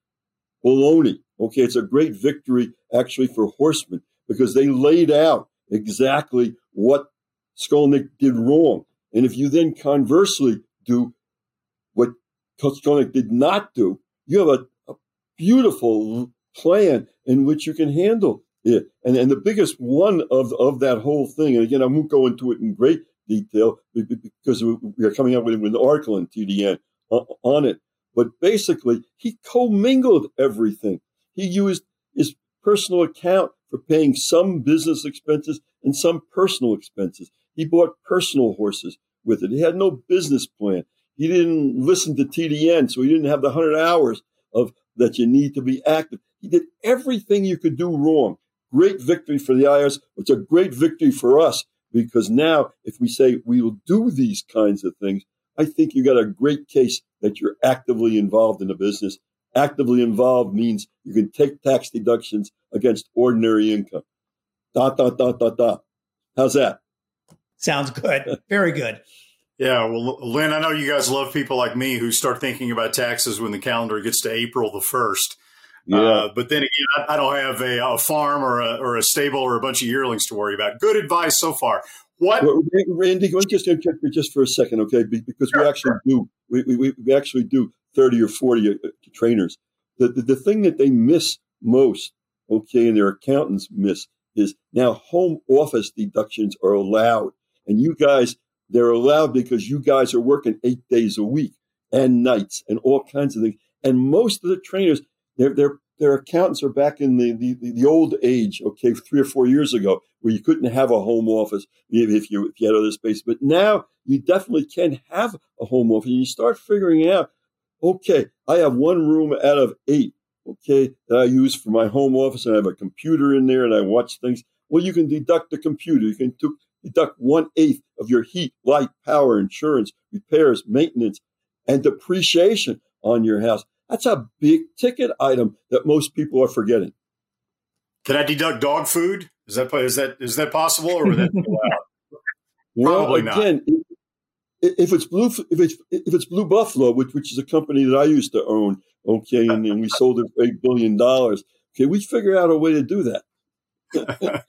Baloney. Okay, it's a great victory actually for horsemen because they laid out exactly what Skolnik did wrong. And if you then conversely do what Skolnik did not do, you have a, a beautiful plan in which you can handle yeah, and and the biggest one of of that whole thing, and again, I won't go into it in great detail because we are coming up with, an article in TDN on it. But basically, he commingled everything. He used his personal account for paying some business expenses and some personal expenses. He bought personal horses with it. He had no business plan. He didn't listen to TDN, so he didn't have the 100 hours of that you need to be active. He did everything you could do wrong great victory for the IRS. It's a great victory for us because now, if we say we will do these kinds of things, I think you got a great case that you're actively involved in the business. Actively involved means you can take tax deductions against ordinary income. Dot, dot, dot, dot, dot. How's that? Sounds good. Very good. Yeah, well, Lynn, I know you guys love people like me who start thinking about taxes when the calendar gets to April the 1st. Yeah. Uh, but then again, I, don't have a, a farm or a, or a, stable or a bunch of yearlings to worry about. Good advice so far. What, well, Randy? Let me just interject just for a second, okay? Because we actually do we, we, we actually do thirty or forty uh, trainers. The, the the thing that they miss most, okay, and their accountants miss is now home office deductions are allowed, and you guys they're allowed because you guys are working eight days a week and nights and all kinds of things. And most of the trainers their their their accountants are back in the, the, the old age, okay, three or four years ago, where you couldn't have a home office if you if you had other space. But now you definitely can have a home office, and you start figuring out, okay, I have one room out of eight, okay, that I use for my home office, and I have a computer in there, and I watch things. Well, you can deduct the computer. You can deduct one eighth of your heat, light, power, insurance, repairs, maintenance, and depreciation on your house. That's a big ticket item that most people are forgetting. Can I deduct dog food? Is that is that is that possible or that well, Probably again, not. If it's blue, if it's if it's Blue Buffalo, which which is a company that I used to own, okay, and, and we sold it for eight billion dollars. Okay, we figure out a way to do that.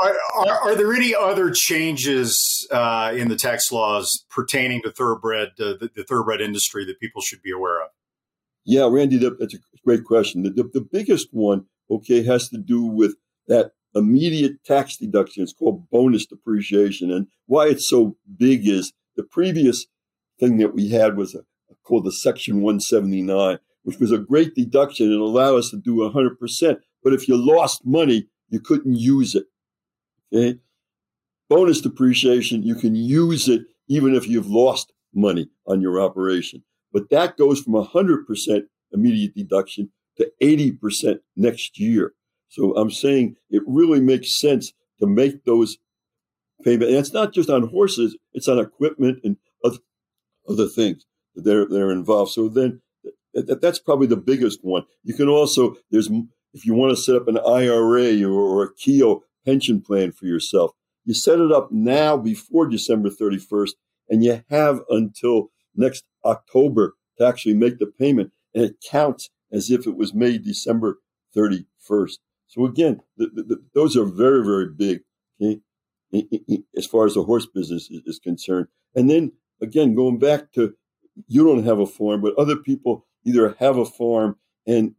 are, are, are, there any other changes uh, in the tax laws pertaining to thoroughbred, uh, the, the, thoroughbred industry that people should be aware of? Yeah, Randy, that's a great question. The, the, the, biggest one, okay, has to do with that immediate tax deduction. It's called bonus depreciation. And why it's so big is the previous thing that we had was a, called the Section 179, which was a great deduction and allowed us to do 100%. But if you lost money, you couldn't use it. Okay. Bonus depreciation, you can use it even if you've lost money on your operation. But that goes from 100% immediate deduction to 80% next year. So I'm saying it really makes sense to make those payments. And it's not just on horses, it's on equipment and other, other things that they're, they're involved. So then that, that's probably the biggest one. You can also, there's if you want to set up an IRA or, or a Keogh pension plan for yourself, you set it up now before December 31st, and you have until next October to actually make the payment, and it counts as if it was made December 31st. So again, the, the, the, those are very, very big okay, as far as the horse business is, is concerned. And then again, going back to you don't have a farm, but other people either have a farm and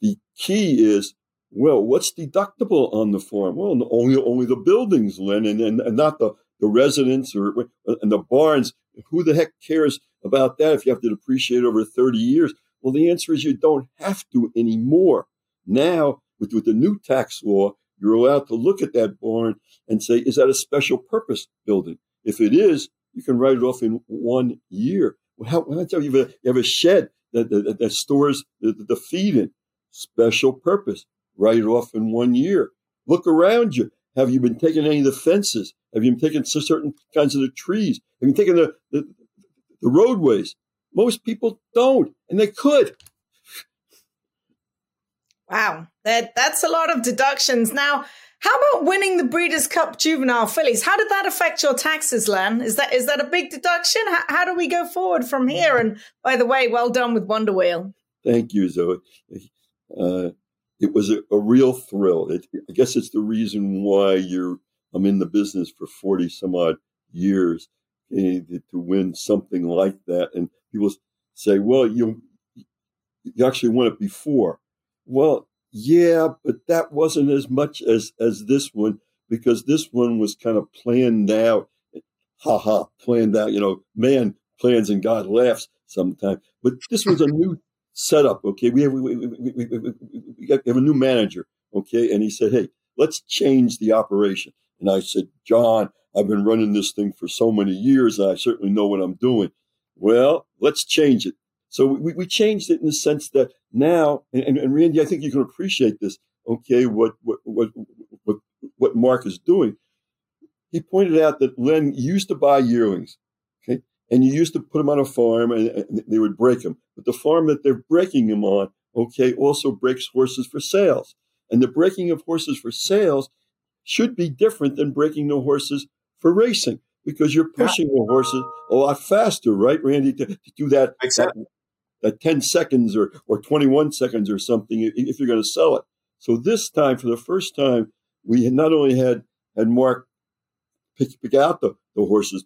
the key is, well, what's deductible on the farm? Well, only only the buildings, Len, and, and, and not the, the residents or and the barns. Who the heck cares about that if you have to depreciate over 30 years? Well, the answer is you don't have to anymore. Now, with, with the new tax law, you're allowed to look at that barn and say, is that a special purpose building? If it is, you can write it off in one year. Well, how, how you, have a, you have a shed that, that, that stores the, the feed in special purpose. Write it off in one year. Look around you. Have you been taking any of the fences? Have you been taking certain kinds of the trees? Have you taken the, the, the roadways? Most people don't, and they could. Wow, that that's a lot of deductions. Now, how about winning the Breeders' Cup Juvenile Fillies? How did that affect your taxes, Len? Is that is that a big deduction? How, how do we go forward from here? And by the way, well done with Wonder Wheel. Thank you, Zoe uh, it was a, a real thrill. It, I guess it's the reason why you're I'm in the business for 40 some odd years eh, okay, to win something like that. And people say, well, you, you actually won it before. Well, yeah, but that wasn't as much as, as this one because this one was kind of planned out. Ha ha, planned out. You know, man plans and God laughs sometimes. But this was a new setup. Okay, we have we, we, we, have a new manager. Okay, and he said, "Hey, let's change the operation." And I said, "John, I've been running this thing for so many years, and I certainly know what I'm doing." Well, let's change it. So we, we changed it in the sense that now, and, and Randy, I think you can appreciate this. Okay, what what what what, what Mark is doing. He pointed out that Len used to buy yearlings. Okay, and you used to put them on a farm and, and they would break them. But the farm that they're breaking them on, okay, also breaks horses for sales. And the breaking of horses for sales should be different than breaking the horses for racing because you're pushing the horses a lot faster, right, Randy, to, to do that, exactly. that, that 10 seconds or, or 21 seconds or something if you're going to sell it. So this time, for the first time, we not only had, had Mark pick, pick out the, the horses,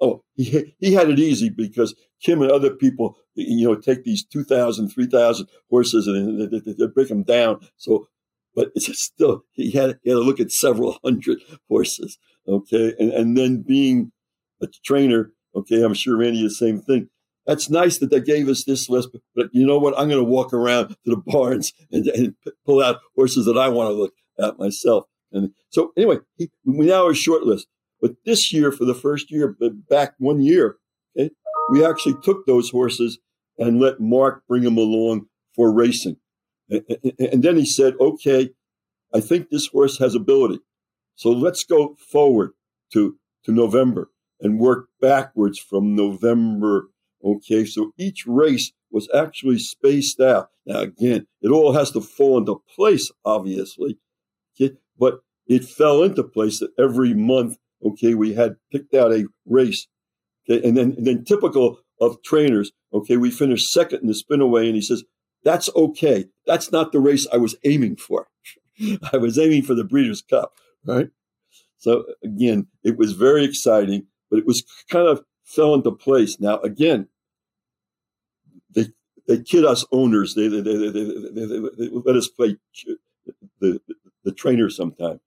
Oh, he, he had it easy because Kim and other people, you know, take these 2,000, 3,000 horses and they, they, they break them down. So, but it's still, he had, he had to look at several hundred horses. Okay. And, and then being a trainer, okay, I'm sure Randy, the same thing. That's nice that they gave us this list, but you know what? I'm going to walk around to the barns and, and pull out horses that I want to look at myself. And so, anyway, he, we now have a short list. But this year, for the first year, back one year, okay, we actually took those horses and let Mark bring them along for racing. And then he said, okay, I think this horse has ability. So let's go forward to, to November and work backwards from November. Okay, so each race was actually spaced out. Now, again, it all has to fall into place, obviously, okay, but it fell into place that every month Okay, we had picked out a race. Okay, and then and then typical of trainers. Okay, we finished second in the spin away, and he says That's okay. That's not the race I was aiming for. I was aiming for the Breeders' Cup, right? So again, it was very exciting, but it was kind of fell into place. Now, again, they they kid us owners. They they, they, they, they let us play the the trainer sometime.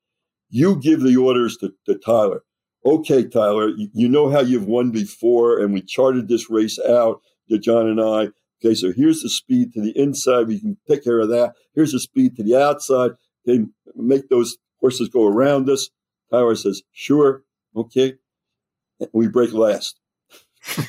You give the orders to, to Tyler. Okay, Tyler, you, you know how you've won before, and we charted this race out to John and I. Okay, so here's the speed to the inside. We can take care of that. Here's the speed to the outside. Okay, make those horses go around us. Tyler says, sure. Okay. We break last.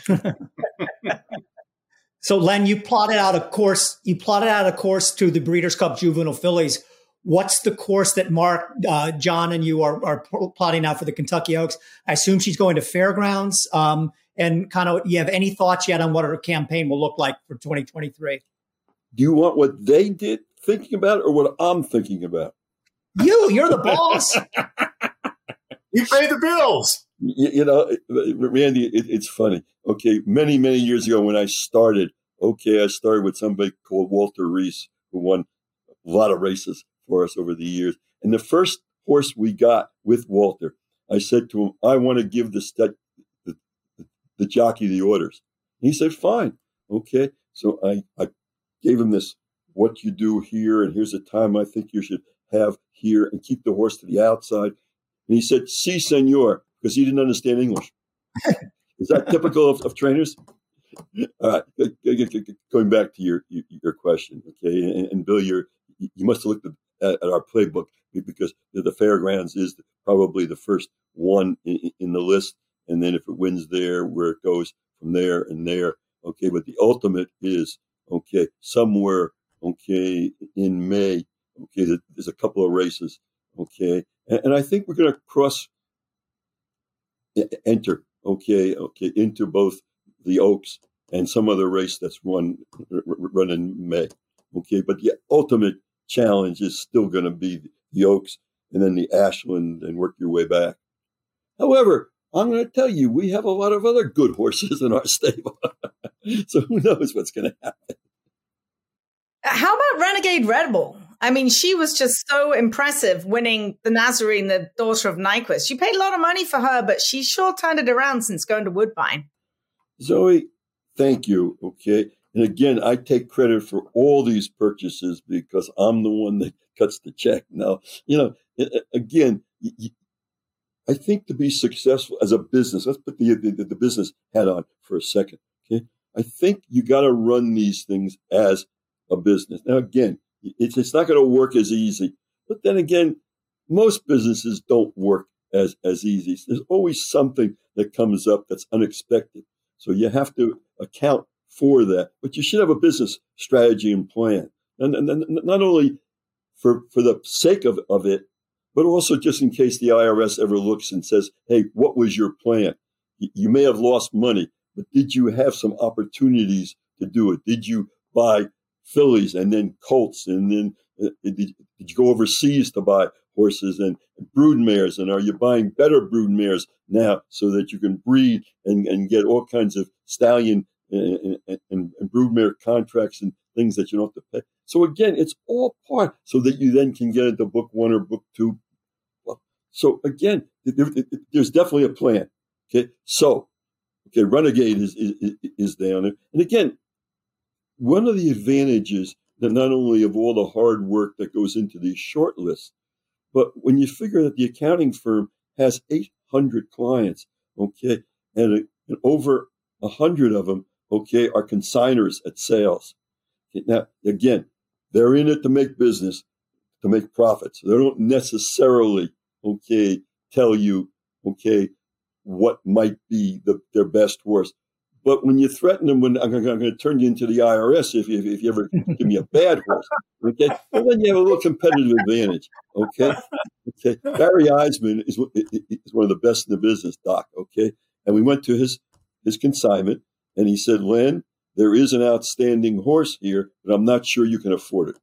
so Len, you plotted out a course. You plotted out a course to the Breeders' Cup Juvenile Fillies. What's the course that Mark, uh, John, and you are, are plotting out for the Kentucky Oaks? I assume she's going to fairgrounds. Um, and kind of, you have any thoughts yet on what her campaign will look like for 2023? Do you want what they did thinking about or what I'm thinking about? You, you're the boss. you pay the bills. You, you know, Randy, it, it's funny. Okay, many, many years ago when I started, okay, I started with somebody called Walter Reese, who won a lot of races for us over the years. And the first horse we got with Walter, I said to him, I want to give the, st- the, the, the jockey the orders. He said, fine. Okay. So I, I gave him this, what you do here, and here's the time I think you should have here, and keep the horse to the outside. And he said, si, senor, because he didn't understand English. Is that typical of, of trainers? All right, going back to your your question, okay, and, and Bill, you you must have looked at, at, our playbook because the fairgrounds is probably the first one in, in, the list, and then if it wins there, where it goes from there and there, okay. But the ultimate is okay somewhere, okay, in May, okay. There's a couple of races, okay, and, and I think we're going to cross enter okay okay into both the Oaks and some other race that's run run in May. Okay, but the ultimate challenge is still going to be the Oaks and then the Ashland and work your way back. However, I'm going to tell you, we have a lot of other good horses in our stable. so who knows what's going to happen. Uh, how about Renegade Red Bull? I mean, she was just so impressive winning the Mazarine, the daughter of Nyquist. You paid a lot of money for her, but she sure turned it around since going to Woodbine. Zoe, thank you. Okay. And again, I take credit for all these purchases because I'm the one that cuts the check. Now, you know, again, I think to be successful as a business, let's put the, the, the business hat on for a second. Okay. I think you got to run these things as a business. Now, again, it's, it's not going to work as easy. But then again, most businesses don't work as, as easy. There's always something that comes up that's unexpected. So you have to account for that. But you should have a business strategy and plan. And, and, and not only for, for the sake of, of it, but also just in case the IRS ever looks and says, hey, what was your plan? You may have lost money, but did you have some opportunities to do it? Did you buy fillies and then colts and then uh, did, did, you go overseas to buy horses and brood mares and are you buying better brood mares now so that you can breed and, and get all kinds of stallion and, and, and broodmare contracts and things that you don't have to pay. So again it's all part so that you then can get into book one or book two. So again there, there's definitely a plan okay? So okay renegade is, is, is down there. And again one of the advantages that not only of all the hard work that goes into these short lists, but when you figure that the accounting firm has 800 clients, okay, and, uh, and over 100 of them, okay, are consigners at sales. Now, again, they're in it to make business, to make profits. They don't necessarily, okay, tell you, okay, what might be the, their best horse. But when you threaten them, when I'm going, to turn you into the IRS if you, if you ever give me a bad horse, okay, well, then you have a little competitive advantage, okay. Okay, Barry Eisaman is is one of the best in the business, Doc. Okay, and we went to his his consignment, and he said, "Len, there is an outstanding horse here, but I'm not sure you can afford it."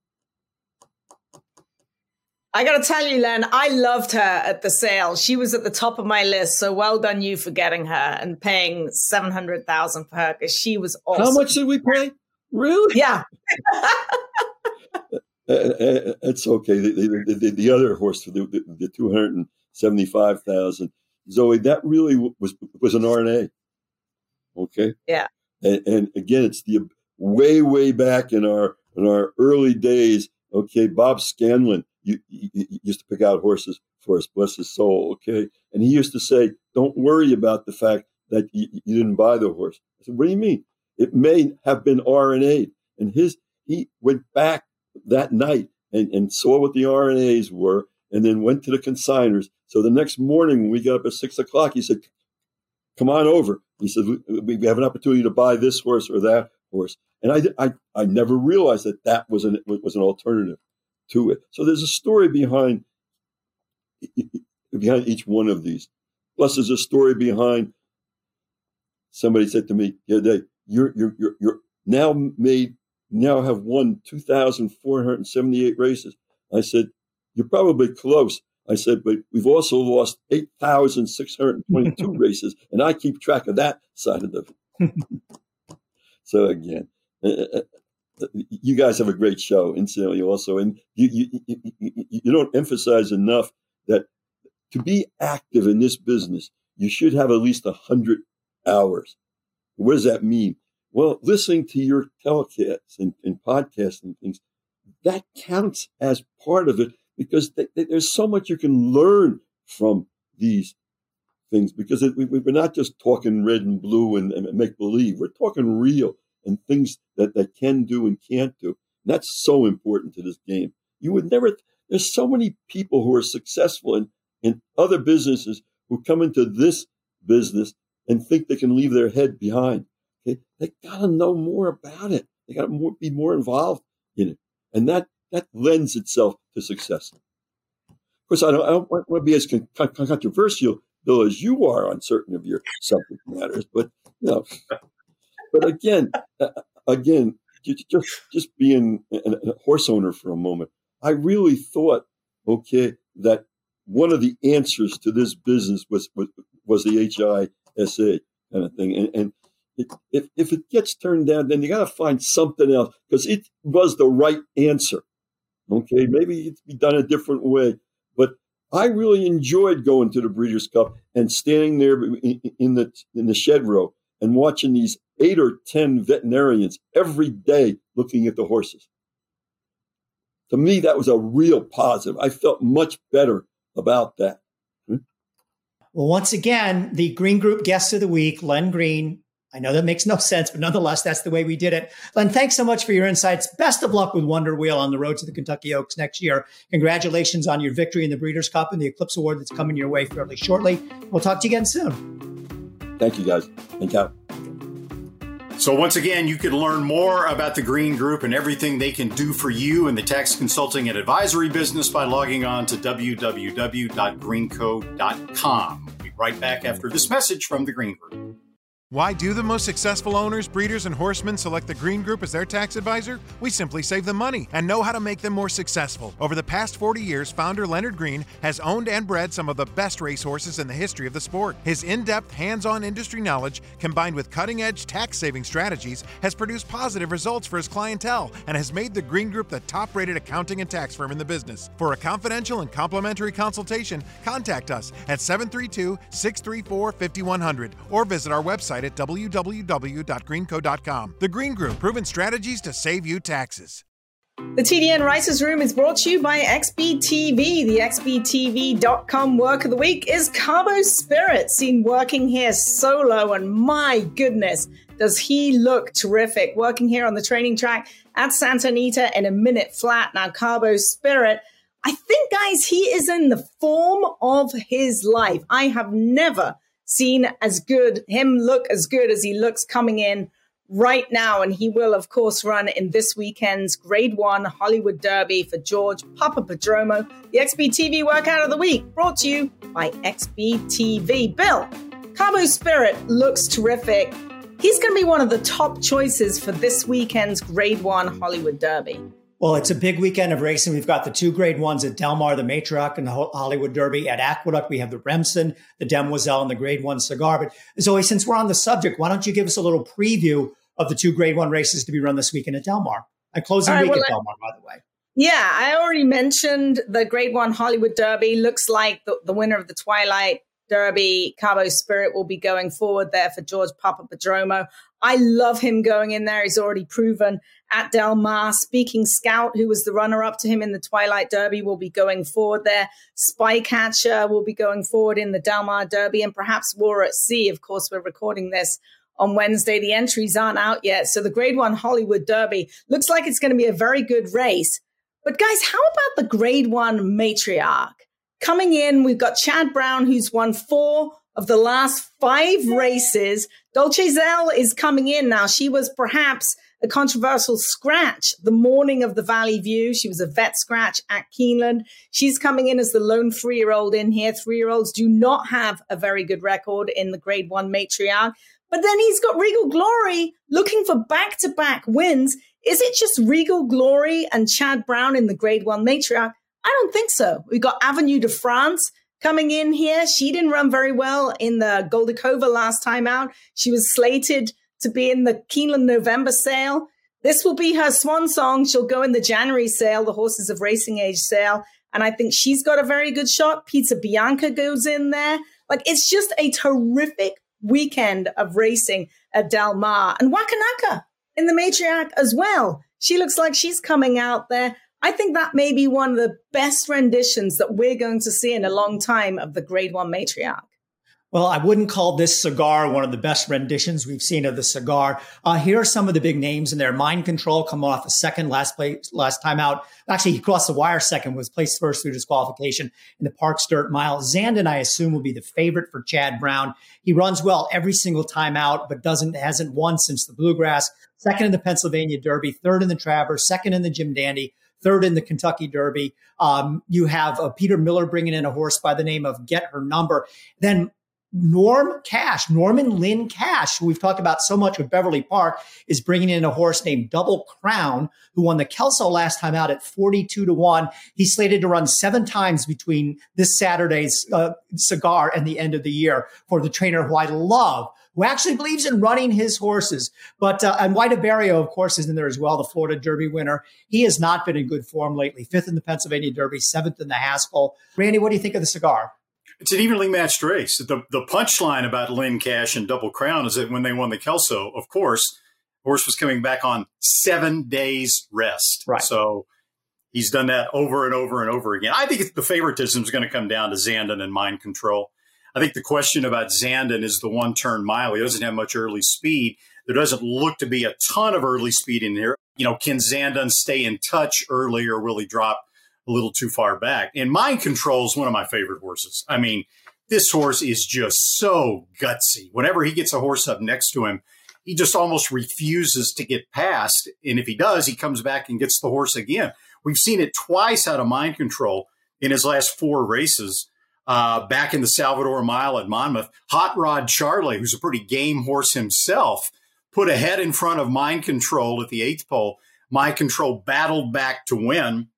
I got to tell you, Len, I loved her at the sale. She was at the top of my list. So well done you for getting her and paying 700000 for her because she was awesome. How much did we pay? Really? Yeah. Uh, uh, uh, it's okay. The, the, the, the, other horse, the, the, the 275,000, Zoe, that really was was an R&A. Okay. Yeah. And, and, again, it's the way, way back in our in our early days. Okay, Bob Scanlon you, you, you used to pick out horses for us, bless his soul. Okay, and he used to say, "Don't worry about the fact that you, you didn't buy the horse." I said, "What do you mean? It may have been R&A." His he went back that night and, and saw what the R&As were, and then went to the consigners. So the next morning, when we got up at six o'clock, he said, "Come on over." He said, "We have an opportunity to buy this horse or that horse." And I, I, I never realized that that was an was an alternative to it. So there's a story behind behind each one of these. Plus, there's a story behind. Somebody said to me the other day, "You're you're you're, you're now made now have won 2,478 races." I said, "You're probably close." I said, "But we've also lost 8,622 races, and I keep track of that side of the." so again, uh, uh, you guys have a great show, incidentally, also, and you, you, you, you don't emphasize enough that to be active in this business, you should have at least a hundred hours. What does that mean? Well, listening to your telecasts and, and podcasts and things, that counts as part of it because th- th- there's so much you can learn from these things because it, we, we're not just talking red and blue and, and make believe. We're talking real and things that, that can do and can't do. And that's so important to this game. You would never, there's so many people who are successful in, in other businesses who come into this business and think they can leave their head behind. Okay? They got to know more about it. They got to be more involved in it. And that, that lends itself to success. Of course, I don't, I don't want to be as con- controversial, Bill, as you are on certain of your subject matters, but you know, but again, again, just just being a horse owner for a moment, I really thought, okay, that one of the answers to this business was was, was the HISA kind of thing, and, and if if it gets turned down, then you got to find something else because it was the right answer. Okay, maybe it's be done a different way, but I really enjoyed going to the Breeders' Cup and standing there in, the in the shed row and watching these eight or 10 veterinarians every day looking at the horses. To me, that was a real positive. I felt much better about that. Hmm? Well, once again, the Green Group guest of the week, Len Green. I know that makes no sense, but nonetheless, that's the way we did it. Len, thanks so much for your insights. Best of luck with Wonder Wheel on the road to the Kentucky Oaks next year. Congratulations on your victory in the Breeders' Cup and the Eclipse Award that's coming your way fairly shortly. We'll talk to you again soon. Thank you, guys. Thank you. So, once again, you can learn more about the Green Group and everything they can do for you in the tax consulting and advisory business by logging on to www.greenco.com. We'll be right back after this message from the Green Group. Why do the most successful owners, breeders, and horsemen select the Green Group as their tax advisor? We simply save them money and know how to make them more successful. Over the past 40 years, founder Leonard Green has owned and bred some of the best racehorses in the history of the sport. His in depth, hands on industry knowledge, combined with cutting edge tax saving strategies, has produced positive results for his clientele and has made the Green Group the top rated accounting and tax firm in the business. For a confidential and complimentary consultation, contact us at 732 634 5100 or visit our website website at www.greenco.com. The Green Group, proven strategies to save you taxes. The TDN Writers Room is brought to you by XBTV. The XBTV.com work of the week is Cabo Spirit, seen working here solo, and my goodness, does he look terrific working here on the training track at Santa Anita in a minute flat. Now, Cabo Spirit, I think, guys, he is in the form of his life. I have never seen as good, him look as good as he looks coming in right now. And he will, of course, run in this weekend's Grade One Hollywood Derby for George Papaprodromou, the XBTV Workout of the Week, brought to you by XBTV. Bill, Cabo Spirit looks terrific. He's going to be one of the top choices for this weekend's Grade One Hollywood Derby. Well, it's a big weekend of racing. We've got the two grade ones at Del Mar, the Matriarch and the Hollywood Derby. At Aqueduct, we have the Remsen, the Demoiselle, and the grade one cigar. But Zoe, since we're on the subject, why don't you give us a little preview of the two Grade One races to be run this weekend at Del Mar. A closing right, week well, at Del Mar, by the way. Yeah, I already mentioned the Grade One Hollywood Derby. Looks like the, the winner of the Twilight Derby, Cabo Spirit, will be going forward there for George Papaprodromou. I love him going in there. He's already proven at Del Mar. Speaking Scout, who was the runner up to him in the Twilight Derby, will be going forward there. Spycatcher will be going forward in the Del Mar Derby, and perhaps War at Sea. Of course, we're recording this on Wednesday. The entries aren't out yet. So the Grade One Hollywood Derby looks like it's going to be a very good race. But guys, how about the Grade One Matriarch? Coming in, we've got Chad Brown, who's won four of the last five races. Dolce Zell is coming in now. She was perhaps a controversial scratch the morning of the Valley View. She was a vet scratch at Keeneland. She's coming in as the lone three year old in here. Three year olds do not have a very good record in the grade one matriarch. But then he's got Regal Glory looking for back to back wins. Is it just Regal Glory and Chad Brown in the grade one matriarch? I don't think so. We've got Avenue de France coming in here. She didn't run very well in the Goldikova last time out. She was slated to be in the Keeneland November sale. This will be her swan song. She'll go in the January sale, the Horses of Racing Age sale. And I think she's got a very good shot. Pizza Bianca goes in there. Like it's just a terrific weekend of racing at Del Mar and Wakanaka in the matriarch as well. She looks like she's coming out there. I think that may be one of the best renditions that we're going to see in a long time of the grade one matriarch. Well, I wouldn't call this cigar one of the best renditions we've seen of the cigar. Uh, here are some of the big names in there. Mind Control come off a second last place, last time out. Actually, he crossed the wire second, was placed first through disqualification in the Parx Dirt Mile. Zandon, I assume, will be the favorite for Chad Brown. He runs well every single time out, but doesn't hasn't won since the Bluegrass. Second in the Pennsylvania Derby, third in the Travers, second in the Jim Dandy, third in the Kentucky Derby. Um, you have uh, Peter Miller bringing in a horse by the name of Get Her Number. Then Norm Cash, Norman Lynn Cash, who we've talked about so much with Beverly Park, is bringing in a horse named Double Crown, who won the Kelso last time out at 42 to 1. He's slated to run seven times between this Saturday's uh, cigar and the end of the year for the trainer who I love, who actually believes in running his horses. But, uh, and White Abarrio, of course, is in there as well, the Florida Derby winner. He has not been in good form lately. Fifth in the Pennsylvania Derby, seventh in the Haskell. Randy, what do you think of the cigar? It's an evenly matched race. The the punchline about Lynn Cash and Double Crown is that when they won the Kelso, of course, horse was coming back on seven days rest. Right. So he's done that over and over and over again. I think the favoritism is going to come down to Zandon and mind control. I think the question about Zandon is the one turn mile. He doesn't have much early speed. There doesn't look to be a ton of early speed in here. You know, can Zandon stay in touch early or will he drop a little too far back. And Mind Control is one of my favorite horses. I mean, this horse is just so gutsy. Whenever he gets a horse up next to him, he just almost refuses to get past. And if he does, he comes back and gets the horse again. We've seen it twice out of mind control in his last four races. Uh, back in the Salvator Mile at Monmouth, Hot Rod Charlie, who's a pretty game horse himself, put a head in front of Mind Control at the eighth pole. Mind Control battled back to win.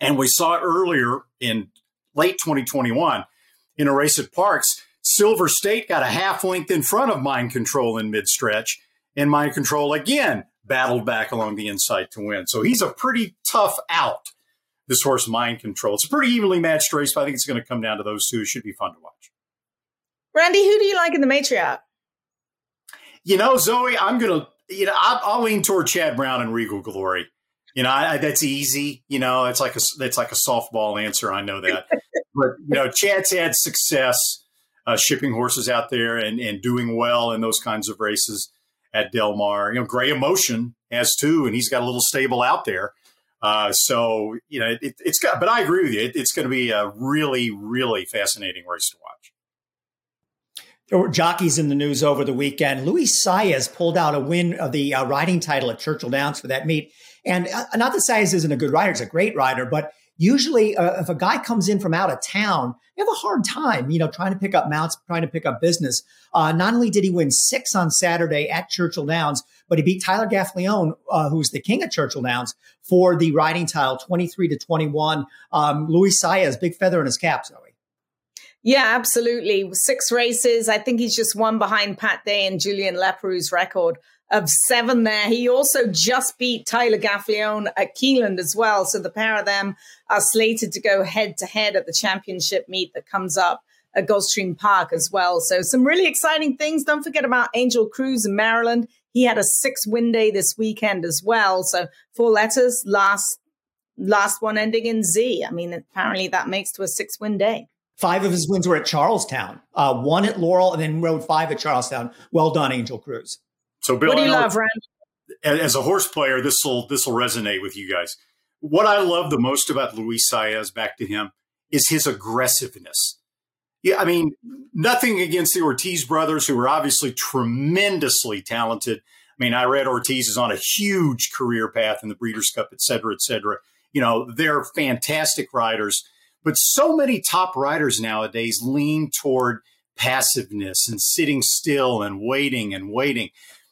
And we saw it earlier in late 2021 in a race at Parx, Silver State got a half length in front of Mind Control in mid stretch, and Mind Control again battled back along the inside to win. So he's a pretty tough out, this horse Mind Control. It's a pretty evenly matched race, but I think it's going to come down to those two. It should be fun to watch. Randy, who do you like in the matriarch? You know, Zoe, I'm going to, you know, I'll, I'll lean toward Chad Brown and Regal Glory. You know, I, that's easy. You know, it's like a that's like a softball answer. I know that, but you know, Chad's had success uh, shipping horses out there and and doing well in those kinds of races at Del Mar. You know, Graham Motion has too, and he's got a little stable out there. Uh, so you know, it, has got. But I agree with you. It, it's going to be a really, really fascinating race to watch. There were jockeys in the news over the weekend. Luis Saez pulled out a win of the uh, riding title at Churchill Downs for that meet. And uh, not that Saez isn't a good rider, he's a great rider, but usually uh, if a guy comes in from out of town, they have a hard time, you know, trying to pick up mounts, trying to pick up business. Uh, not only did he win six on Saturday at Churchill Downs, but he beat Tyler Gaffalione, uh, who's the king of Churchill Downs, for the riding title, 23 to 21. Um, Luis Saez, big feather in his cap, Zoe. Yeah, absolutely. Six races. I think he's just one behind Pat Day and Julian Leparoux record of seven there. He also just beat Tyler Gaffalione at Keeneland as well. So the pair of them are slated to go head to head at the championship meet that comes up at Gulfstream Park as well. So some really exciting things. Don't forget about Angel Cruz in Maryland. He had a six win day this weekend as well. So four letters, last last one ending in Z. I mean, apparently that makes to a six win day. Five of his wins were at Charlestown, uh, one at Laurel, and then rode five at Charlestown. Well done, Angel Cruz. So, Bill, what do you love, Rand? As a horse player, this will this will resonate with you guys. What I love the most about Luis Saez, back to him, is his aggressiveness. Yeah, I mean, nothing against the Ortiz brothers, who are obviously tremendously talented. I mean, Irad Ortiz is on a huge career path in the Breeders' Cup, et cetera, et cetera. You know, they're fantastic riders but so many top riders nowadays lean toward passiveness and sitting still and waiting and waiting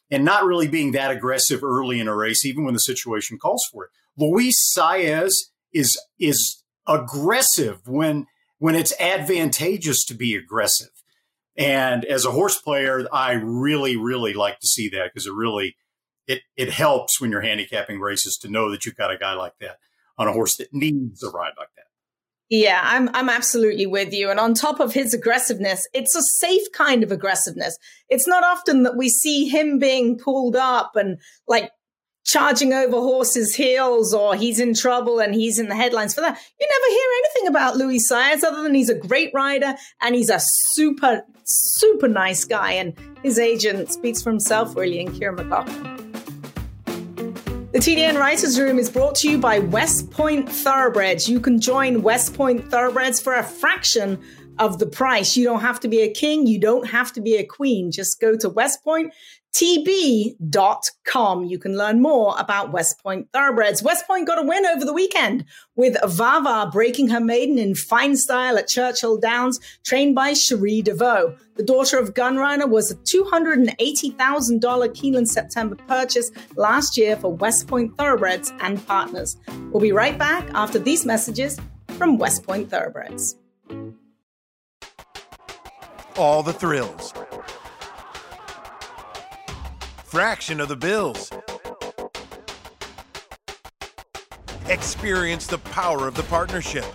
and not really being that aggressive early in a race, even when the situation calls for it. Luis Saez is is aggressive when when it's advantageous to be aggressive. And as a horse player, I really, really like to see that because it really it it helps when you're handicapping races to know that you've got a guy like that on a horse that needs a ride like that. Yeah, I'm I'm absolutely with you. And on top of his aggressiveness, it's a safe kind of aggressiveness. It's not often that we see him being pulled up and like charging over horses' heels or he's in trouble and he's in the headlines for that. You never hear anything about Luis Saez other than he's a great rider and he's a super, super nice guy. And his agent speaks for himself, really, and Kiaran McLaughlin. The TDN Writers Room is brought to you by West Point Thoroughbreds. You can join West Point Thoroughbreds for a fraction of the price. You don't have to be a king. You don't have to be a queen. Just go to westpointtb.com. You can learn more about West Point Thoroughbreds. West Point got a win over the weekend with Vava breaking her maiden in fine style at Churchill Downs, trained by Cherie DeVaux. The daughter of Gunrunner was a $280,000 Keeneland September purchase last year for West Point Thoroughbreds and partners. We'll be right back after these messages from West Point Thoroughbreds all the thrills. Fraction of the bills. Experience the power of the partnership.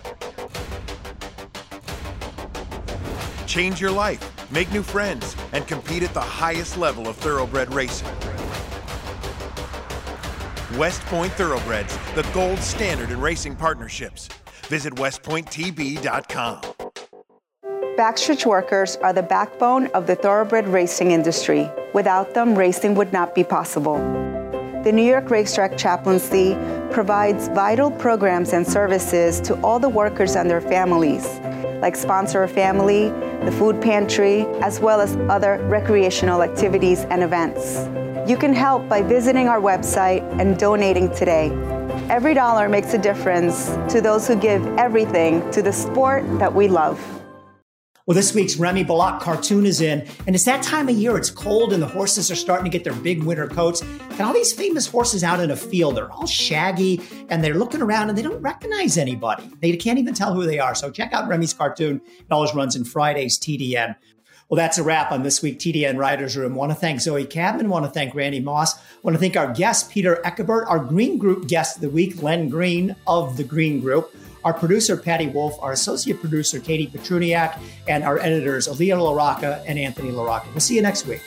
Change your life, make new friends, and compete at the highest level of thoroughbred racing. West Point Thoroughbreds, the gold standard in racing partnerships. Visit westpointtb.com. Backstretch workers are the backbone of the thoroughbred racing industry. Without them, racing would not be possible. The New York Racetrack Chaplaincy provides vital programs and services to all the workers and their families, like Sponsor a Family, the Food Pantry, as well as other recreational activities and events. You can help by visiting our website and donating today. Every dollar makes a difference to those who give everything to the sport that we love. Well, this week's Remi Bellocq cartoon is in, and it's that time of year. It's cold, and the horses are starting to get their big winter coats. And all these famous horses out in a field, they're all shaggy, and they're looking around and they don't recognize anybody. They can't even tell who they are. So check out Remi's cartoon. It always runs in Fridays TDN. Well, that's a wrap on this week TDN Writers Room. Want to thank Zoe Cadman. Want to thank Randy Moss. Want to thank our guest Peter Ecabert, our Green Group guest of the week, Len Green of the Green Group our producer, Patty Wolf, our associate producer, Katie Petrunyak, and our editors, Aaliyah LaRocca and Anthony LaRocca. We'll see you next week.